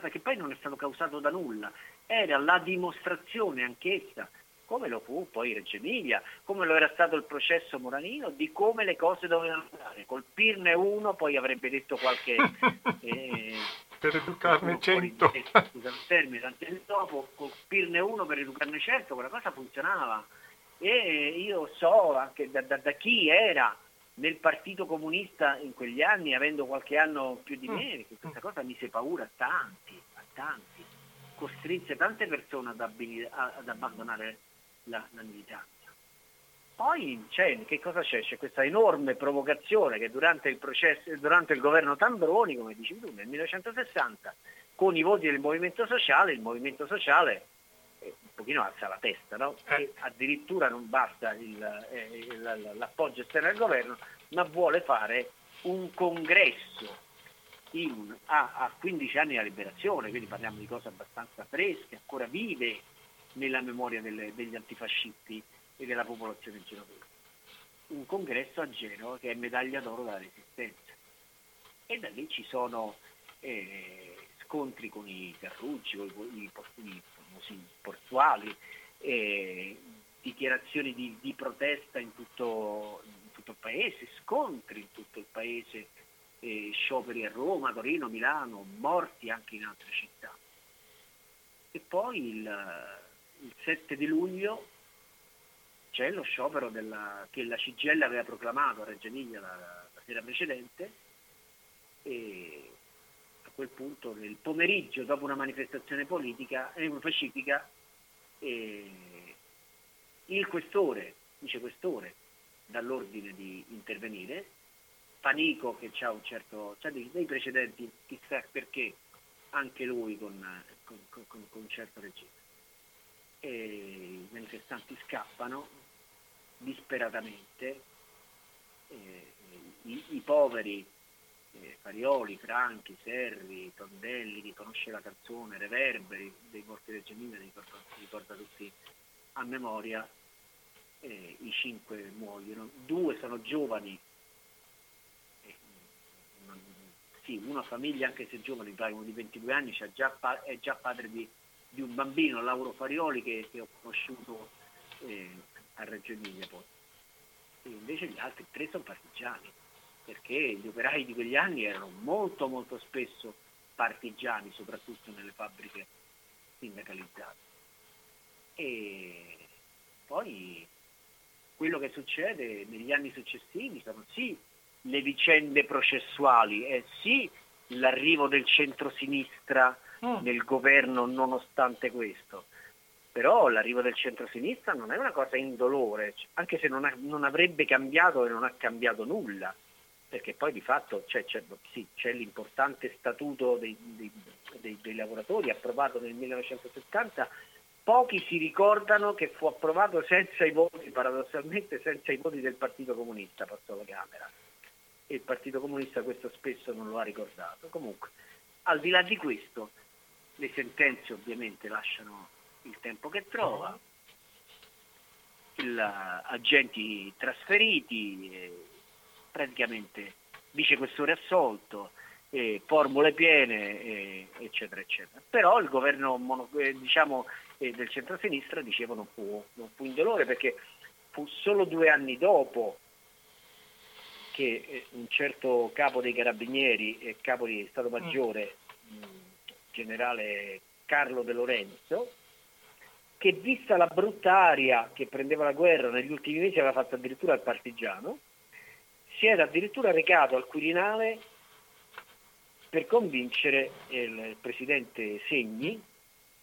che poi non è stato causato da nulla, era la dimostrazione anch'essa, come lo fu poi Reggio Emilia, come lo era stato il processo Moranino, di come le cose dovevano andare. Colpirne uno poi avrebbe detto qualche... Eh, per educarne cento. Scusa il termine, tanti anni dopo, colpirne uno per educarne cento, quella cosa funzionava. E io so anche da, da, da chi era nel Partito Comunista in quegli anni, avendo qualche anno più di mm. me, che questa cosa mise paura a tanti, a tanti, costrinse tante persone ad, ad abbandonare la, la militanza. Poi c'è, che cosa c'è? C'è questa enorme provocazione che durante il, processo, durante il governo Tambroni, come dici tu, nel 1960, con i voti del Movimento Sociale, il Movimento Sociale pochino alza la testa, no? Eh. addirittura non basta il, eh, l'appoggio esterno al governo, ma vuole fare un congresso in, a, a, 15 anni della liberazione, quindi parliamo di cose abbastanza fresche, ancora vive nella memoria delle, degli antifascisti e della popolazione genovese. Un congresso a Genova che è medaglia d'oro della resistenza. E da lì ci sono eh, scontri con i Carrucci, con i, i, i portuali, dichiarazioni di, di protesta in tutto, in tutto, il paese, scontri in tutto il paese, scioperi a Roma, Torino, Milano, morti anche in altre città. E poi il, il 7 di luglio c'è lo sciopero della, che la CGL aveva proclamato a Reggio Emilia la, la sera precedente e quel punto, nel pomeriggio, dopo una manifestazione politica, eh, pacifica, eh, il questore, vice questore, dà l'ordine di intervenire Panico che ha un certo, cioè dei, dei, precedenti, chissà perché, anche lui con, con, con, con un certo regime. E i manifestanti scappano disperatamente, eh, i, i, poveri, eh, Farioli, Franchi, Serri, Tondelli, chi conosce la canzone, Reverberi dei Morti del Gemini, ricorda, ricorda tutti a memoria, eh, i cinque muoiono, due sono giovani, eh, non, sì, una famiglia anche se giovane, uno di 22 anni, già, è già padre di, di, un bambino, Lauro Farioli, che, che ho conosciuto eh, a Reggio Emilia poi. E invece gli altri tre sono partigiani, perché gli operai di quegli anni erano molto molto spesso partigiani, soprattutto nelle fabbriche sindacalizzate. E poi quello che succede negli anni successivi sono sì le vicende processuali, è sì l'arrivo del centro-sinistra mm. nel governo nonostante questo, però l'arrivo del centro-sinistra non è una cosa indolore, anche se non, ha, non avrebbe cambiato e non ha cambiato nulla, perché poi di fatto c'è, c'è, sì, c'è l'importante statuto dei, dei, dei, dei lavoratori approvato nel 1970 Pochi si ricordano che fu approvato senza i voti, paradossalmente senza i voti del Partito Comunista, passò la Camera. E il Partito Comunista questo spesso non lo ha ricordato. Comunque, al di là di questo, le sentenze ovviamente lasciano il tempo che trova, il, agenti trasferiti, eh, praticamente vicequestore assolto, eh, formule piene, eh, eccetera, eccetera. Però il governo mono, eh, diciamo, eh, del centro-sinistra dicevo non fu, non fu indolore perché fu solo due anni dopo che eh, un certo capo dei carabinieri e capo di Stato mm. Maggiore, mm. generale Carlo De Lorenzo, che vista la brutta aria che prendeva la guerra negli ultimi mesi aveva fatto addirittura il partigiano, si era addirittura recato al Quirinale per convincere il presidente Segni,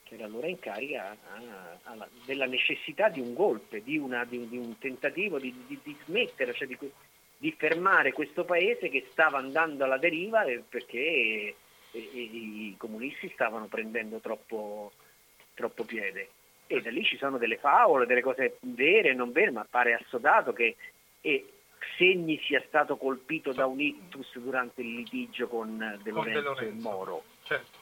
che era allora in carica, a, a, a, della necessità di un golpe, di, una, di, di un tentativo di, di smettere, cioè di, fermare questo paese che stava andando alla deriva perché e, e, i comunisti stavano prendendo troppo, troppo piede. E da lì ci sono delle favole, delle cose vere e non vere, ma pare assodato che e Segni sia stato colpito da un ictus durante il litigio con De Lorenzo, con De Lorenzo. e Moro. Certo.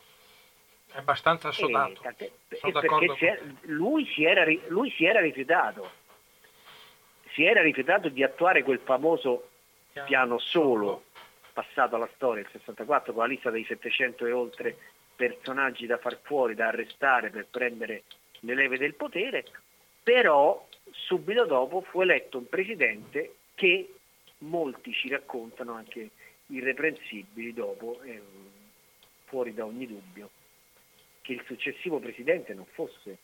È abbastanza assodato. E, perché lui, si era, lui si era rifiutato. Si era rifiutato di attuare quel famoso piano, piano solo passato alla storia, il 64, con la lista dei 700 e oltre personaggi da far fuori, da arrestare per prendere le leve del potere, però subito dopo fu eletto un presidente che molti ci raccontano anche irreprensibili dopo, eh, fuori da ogni dubbio, che il successivo presidente non fosse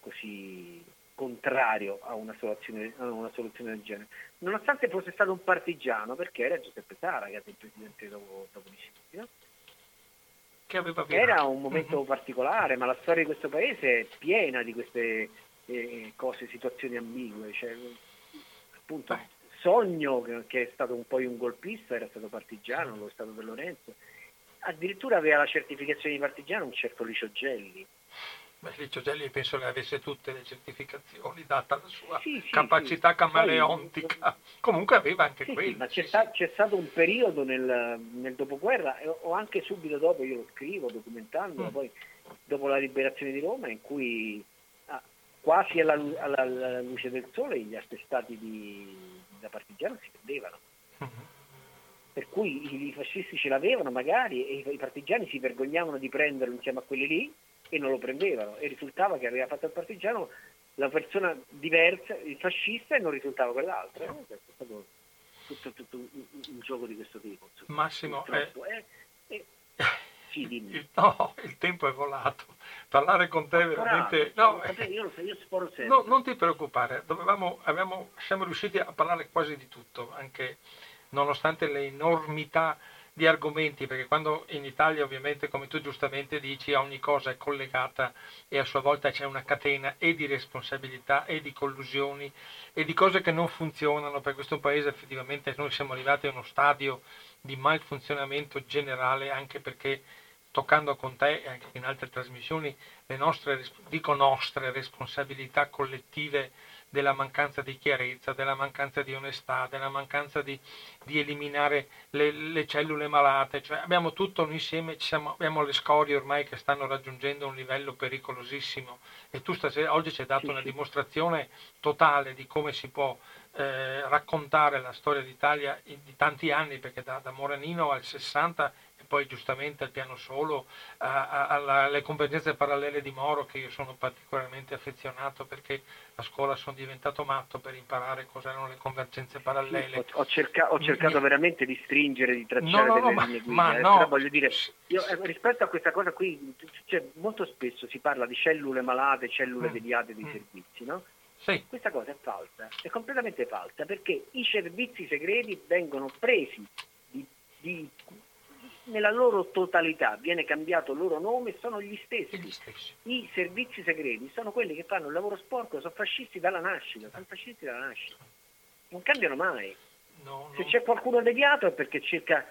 così contrario a una soluzione, a una soluzione del genere, nonostante fosse stato un partigiano, perché era Giuseppe Saragat il presidente dopo, dopo di Silvio. Era un momento mm-hmm. particolare, ma la storia di questo paese è piena di queste eh, cose, situazioni ambigue. Cioè, appunto. Sogno, che è stato un po' un golpista, era stato partigiano, lo è stato per Lorenzo, addirittura aveva la certificazione di partigiano un certo Licio Gelli. Beh, Licio Gelli penso che avesse tutte le certificazioni, data la sua sì, sì, capacità sì. camaleontica. Poi, Comunque aveva anche sì, quello. ma c'è, sta, c'è, stato un periodo nel, nel dopoguerra, o anche subito dopo, io lo scrivo documentando, mm. poi dopo la liberazione di Roma, in cui quasi alla, alla, alla, luce del sole gli attestati di, da partigiano si perdevano. Mm-hmm per cui i fascisti ce l'avevano magari e i partigiani si vergognavano di prenderlo insieme a quelli lì e non lo prendevano e risultava che aveva fatto il partigiano la persona diversa, il fascista e non risultava quell'altro. Eh? È stato tutto, tutto un, un, gioco di questo tipo. Insomma. Massimo, eh, eh, eh, il, no, il tempo è volato. Parlare con te veramente... No, io lo so, io sporo sempre. No, non ti preoccupare, Dovevamo, abbiamo, siamo riusciti a parlare quasi di tutto, anche nonostante le enormità di argomenti, perché quando in Italia ovviamente, come tu giustamente dici, ogni cosa è collegata e a sua volta c'è una catena e di responsabilità e di collusioni e di cose che non funzionano, per questo paese effettivamente noi siamo arrivati a uno stadio di malfunzionamento generale anche perché toccando con te e anche in altre trasmissioni le nostre, dico nostre responsabilità collettive della mancanza di chiarezza, della mancanza di onestà, della mancanza di, di eliminare le, le, cellule malate, cioè abbiamo tutto un insieme, siamo, abbiamo le scorie ormai che stanno raggiungendo un livello pericolosissimo. E tu stasera, oggi ci hai dato una dimostrazione totale di come si può eh, raccontare la storia d'Italia di tanti anni, perché da, da Moranino al 60 poi giustamente al piano solo, alle competenze parallele di Moro che io sono particolarmente affezionato perché a scuola sono diventato matto per imparare cos'erano le convergenze parallele. Sì, ho, cerca- ho, cercato mi... veramente di stringere, di tracciare no, delle no, linee guida, ma, eh, no. voglio dire, io, eh, rispetto a questa cosa qui, cioè, molto spesso si parla di cellule malate, cellule mm. deviate dei mm. servizi, no? Sì. Questa cosa è falsa, è completamente falsa perché i servizi segreti vengono presi di, di nella loro totalità viene cambiato il loro nome, sono gli stessi. gli stessi. I servizi segreti sono quelli che fanno il lavoro sporco, sono fascisti dalla nascita, sono fascisti dalla nascita. Non cambiano mai. No, Se c'è qualcuno deviato è perché cerca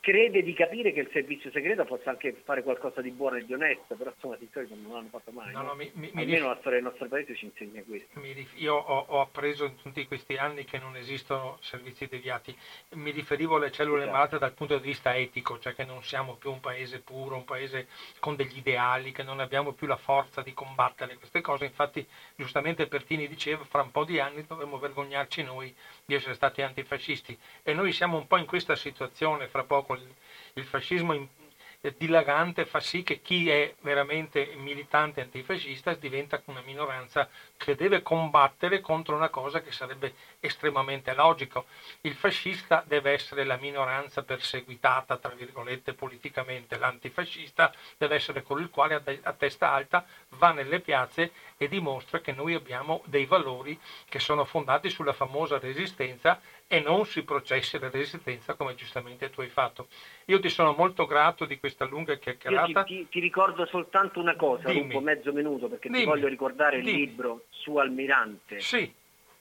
crede di capire che il servizio segreto possa anche fare qualcosa di buono e di onesto, però insomma di solito non l'hanno fatto mai. No, no? mi, mi, Almeno mi la storia del nostro paese ci insegna questo. Rif- io ho, ho, appreso in tutti questi anni che non esistono servizi deviati. Mi riferivo alle cellule esatto. malate dal punto di vista etico, cioè che non siamo più un paese puro, un paese con degli ideali, che non abbiamo più la forza di combattere queste cose. Infatti, giustamente Pertini diceva, fra un po' di anni dovremmo vergognarci noi di essere stati antifascisti. E noi siamo un po' in questa situazione, fra poco il, il fascismo in, dilagante fa sì che chi è veramente militante antifascista diventa una minoranza che deve combattere contro una cosa che sarebbe estremamente logico. Il fascista deve essere la minoranza perseguitata, tra virgolette, politicamente. L'antifascista deve essere colui il quale a testa alta va nelle piazze e dimostra che noi abbiamo dei valori che sono fondati sulla famosa resistenza e non sui processi di resistenza come giustamente tu hai fatto. Io ti sono molto grato di questa lunga chiacchierata. Ti, ti, ti, ricordo soltanto una cosa, Dimmi. un mezzo minuto, perché Dimmi. ti voglio ricordare Dimmi. il libro su Almirante. Sì.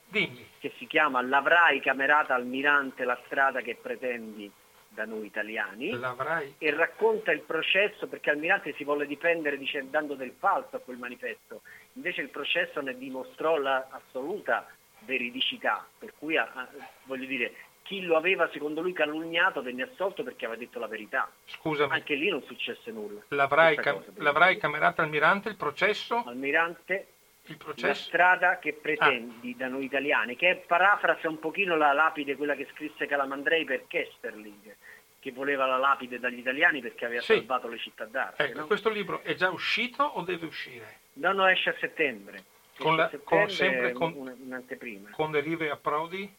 Dimmi. Che si chiama L'avrai camerata Almirante la strada che pretendi da noi italiani L'avrai. e racconta il processo perché Almirante si volle difendere dicendo, dando del falso a quel manifesto invece il processo ne dimostrò l'assoluta veridicità per cui voglio dire chi lo aveva secondo lui calunniato venne assolto perché aveva detto la verità scusami anche lì non successe nulla l'avrai, cam- l'avrai camerata Almirante il processo? Almirante il processo? La strada che pretendi ah. da noi italiani, che parafrasa un pochino la lapide, quella che scrisse Calamandrei per Kesterling, che voleva la lapide dagli italiani perché aveva sì. salvato le città d'arte. Ecco, no? questo libro è già uscito o deve uscire? No, no, esce a settembre. Con, la, con sempre con, un'anteprima. Con derive a Prodi?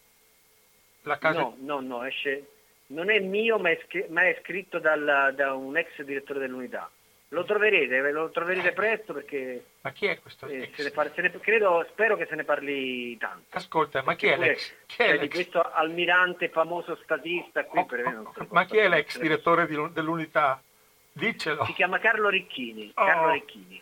La casa... No, no, no, esce... Non è mio, ma è, ma è scritto dal, da un ex direttore dell'unità. Lo troverete, lo troverete presto perché... Ma chi è questo eh, se ne par- se ne, credo, spero che se ne parli tanto. Ascolta, ma chi è l'ex? Chi è l'ex? Questo almirante famoso statista qui oh, per oh, oh, Ma chi è l'ex direttore di, dell'unità? Diccelo. Si chiama Carlo Ricchini. Oh. Carlo Ricchini.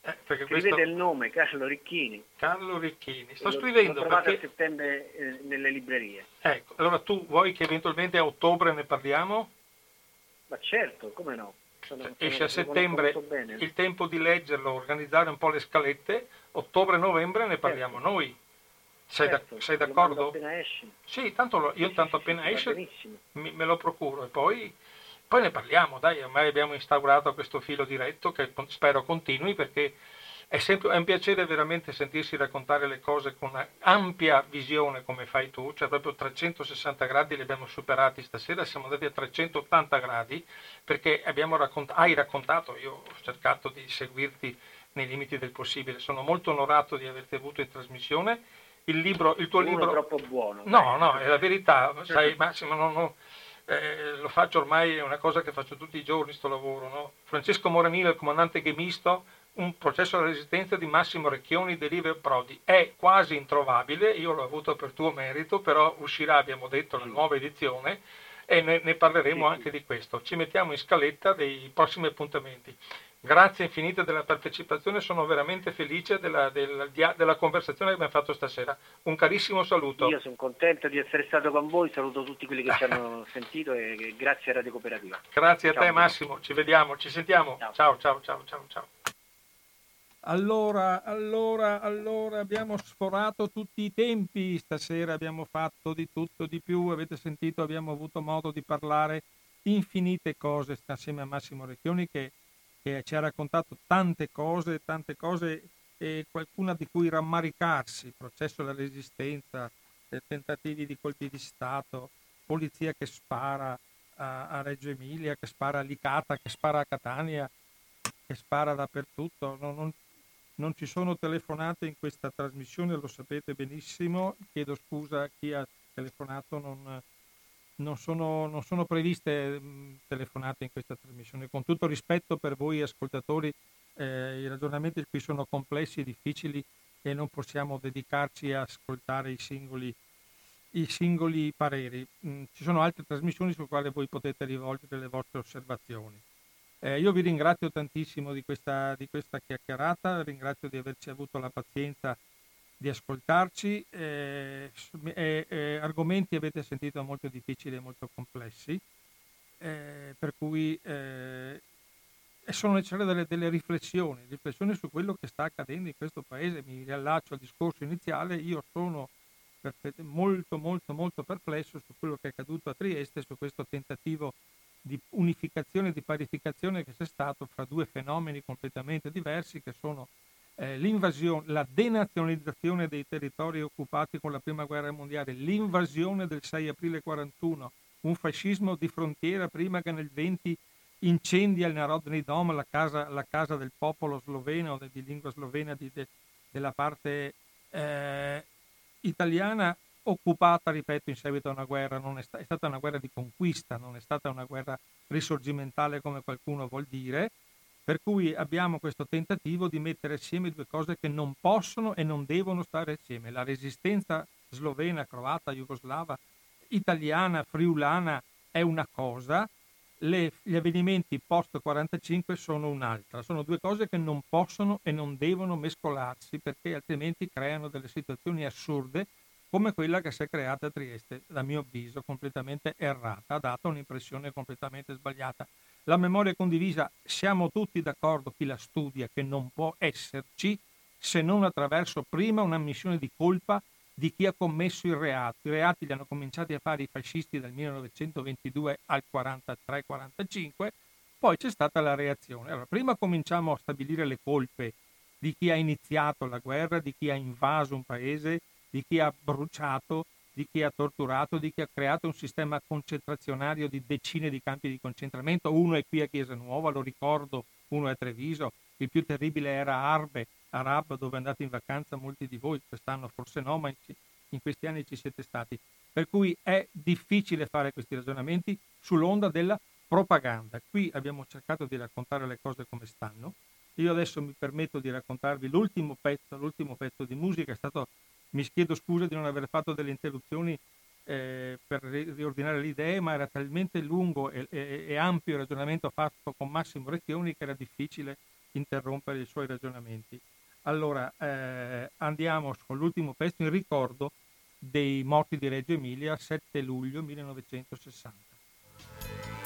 Eh, perché Scrivete questo... il nome, Carlo Ricchini. Carlo Ricchini. Sto lo, scrivendo lo perché... a settembre eh, nelle librerie. Ecco, allora tu vuoi che eventualmente a ottobre ne parliamo? Ma certo, come no. Sono, esce a settembre il tempo di leggerlo, organizzare un po' le scalette, ottobre-novembre ne parliamo certo. noi. Sei, certo, da, sei d'accordo? Sì, tanto lo, io sì, tanto sì, appena esce mi, me lo procuro e poi, poi, ne parliamo, dai, ormai abbiamo instaurato questo filo diretto che spero continui perché è, sempre, è un piacere veramente sentirsi raccontare le cose con un'ampia visione come fai tu, cioè proprio 360 gradi li abbiamo superati stasera, siamo andati a 380 gradi perché raccont- hai raccontato, io ho cercato di seguirti nei limiti del possibile, sono molto onorato di averti avuto in trasmissione. Il, libro, il tuo Uno libro... è troppo buono. No, no, è la verità, sai Massimo, non, non, eh, lo faccio ormai, è una cosa che faccio tutti i giorni, sto lavoro. No? Francesco Moranino, il comandante ghemisto, un processo alla resistenza di Massimo Recchioni Derive Prodi. È quasi introvabile, io l'ho avuto per tuo merito, però uscirà, abbiamo detto, la nuova edizione. e ne, ne parleremo sì, anche sì. di questo. Ci mettiamo in scaletta dei prossimi appuntamenti. Grazie infinite della partecipazione, sono veramente felice della, della, della, conversazione che abbiamo fatto stasera. Un carissimo saluto. Io sono contento di essere stato con voi, saluto tutti quelli che ci hanno sentito e grazie a Radio Cooperativa. Grazie ciao, a te Massimo, ci vediamo, ci sentiamo. Ciao ciao ciao ciao ciao. ciao. Allora, allora, allora, abbiamo sforato tutti i tempi, stasera abbiamo fatto di tutto, di più, avete sentito, abbiamo avuto modo di parlare infinite cose assieme a Massimo Recchioni che che ci ha raccontato tante cose, tante cose e qualcuna di cui rammaricarsi, processo della resistenza, tentativi di colpi di Stato, polizia che spara a, a, Reggio Emilia, che spara a Licata, che spara a Catania, che spara dappertutto. Non, non, non ci sono telefonate in questa trasmissione, lo sapete benissimo, chiedo scusa a chi ha telefonato, non, non sono, non sono previste telefonate in questa trasmissione. Con tutto rispetto per voi ascoltatori, eh, i ragionamenti qui sono complessi e difficili e non possiamo dedicarci a ascoltare i singoli, i singoli pareri. Mm, ci sono altre trasmissioni sulle quali voi potete rivolgere le vostre osservazioni. Eh, io vi ringrazio tantissimo di questa, di questa chiacchierata, ringrazio di averci avuto la pazienza di ascoltarci. Eh, eh, eh, argomenti avete sentito molto difficili e molto complessi, eh, per cui eh, sono necessarie delle, delle, riflessioni, riflessioni su quello che sta accadendo in questo paese. Mi riallaccio al discorso iniziale, io sono molto molto molto perplesso su quello che è accaduto a Trieste, su questo tentativo di unificazione, di parificazione che c'è stato fra due fenomeni completamente diversi che sono eh, l'invasione, la denazionalizzazione dei territori occupati con la prima guerra mondiale, l'invasione del 6 aprile 41, un fascismo di frontiera prima che nel 20 incendia il Narodni Dom, la casa, la casa del popolo sloveno, di lingua slovena di, de, della parte eh, italiana, occupata, ripeto, in seguito a una guerra, non è, sta- è stata una guerra di conquista, non è stata una guerra risorgimentale come qualcuno vuol dire, per cui abbiamo questo tentativo di mettere assieme due cose che non possono e non devono stare assieme. La resistenza slovena, croata, jugoslava, italiana, friulana è una cosa, le, gli avvenimenti post 45 sono un'altra. Sono due cose che non possono e non devono mescolarsi perché altrimenti creano delle situazioni assurde come quella che si è creata a Trieste, a mio avviso, completamente errata, ha dato un'impressione completamente sbagliata. La memoria condivisa, siamo tutti d'accordo, chi la studia, che non può esserci se non attraverso prima un'ammissione di colpa di chi ha commesso il reato. I reati li hanno cominciati a fare i fascisti dal 1922 al 43-45, poi c'è stata la reazione. Allora, prima cominciamo a stabilire le colpe di chi ha iniziato la guerra, di chi ha invaso un paese, di chi ha bruciato, di chi ha torturato, di chi ha creato un sistema concentrazionario di decine di campi di concentramento. Uno è qui a Chiesa Nuova, lo ricordo, uno è a Treviso, il più terribile era Arbe, Arab, dove andate in vacanza molti di voi, quest'anno forse no, ma in questi anni ci siete stati. Per cui è difficile fare questi ragionamenti sull'onda della propaganda. Qui abbiamo cercato di raccontare le cose come stanno. Io adesso mi permetto di raccontarvi l'ultimo pezzo, l'ultimo pezzo di musica, è stato mi chiedo scusa di non aver fatto delle interruzioni eh, per riordinare le idee, ma era talmente lungo e, e, e, ampio il ragionamento fatto con Massimo Recchioni che era difficile interrompere i suoi ragionamenti. Allora, eh, andiamo con l'ultimo pezzo in ricordo dei morti di Reggio Emilia, 7 luglio 1960.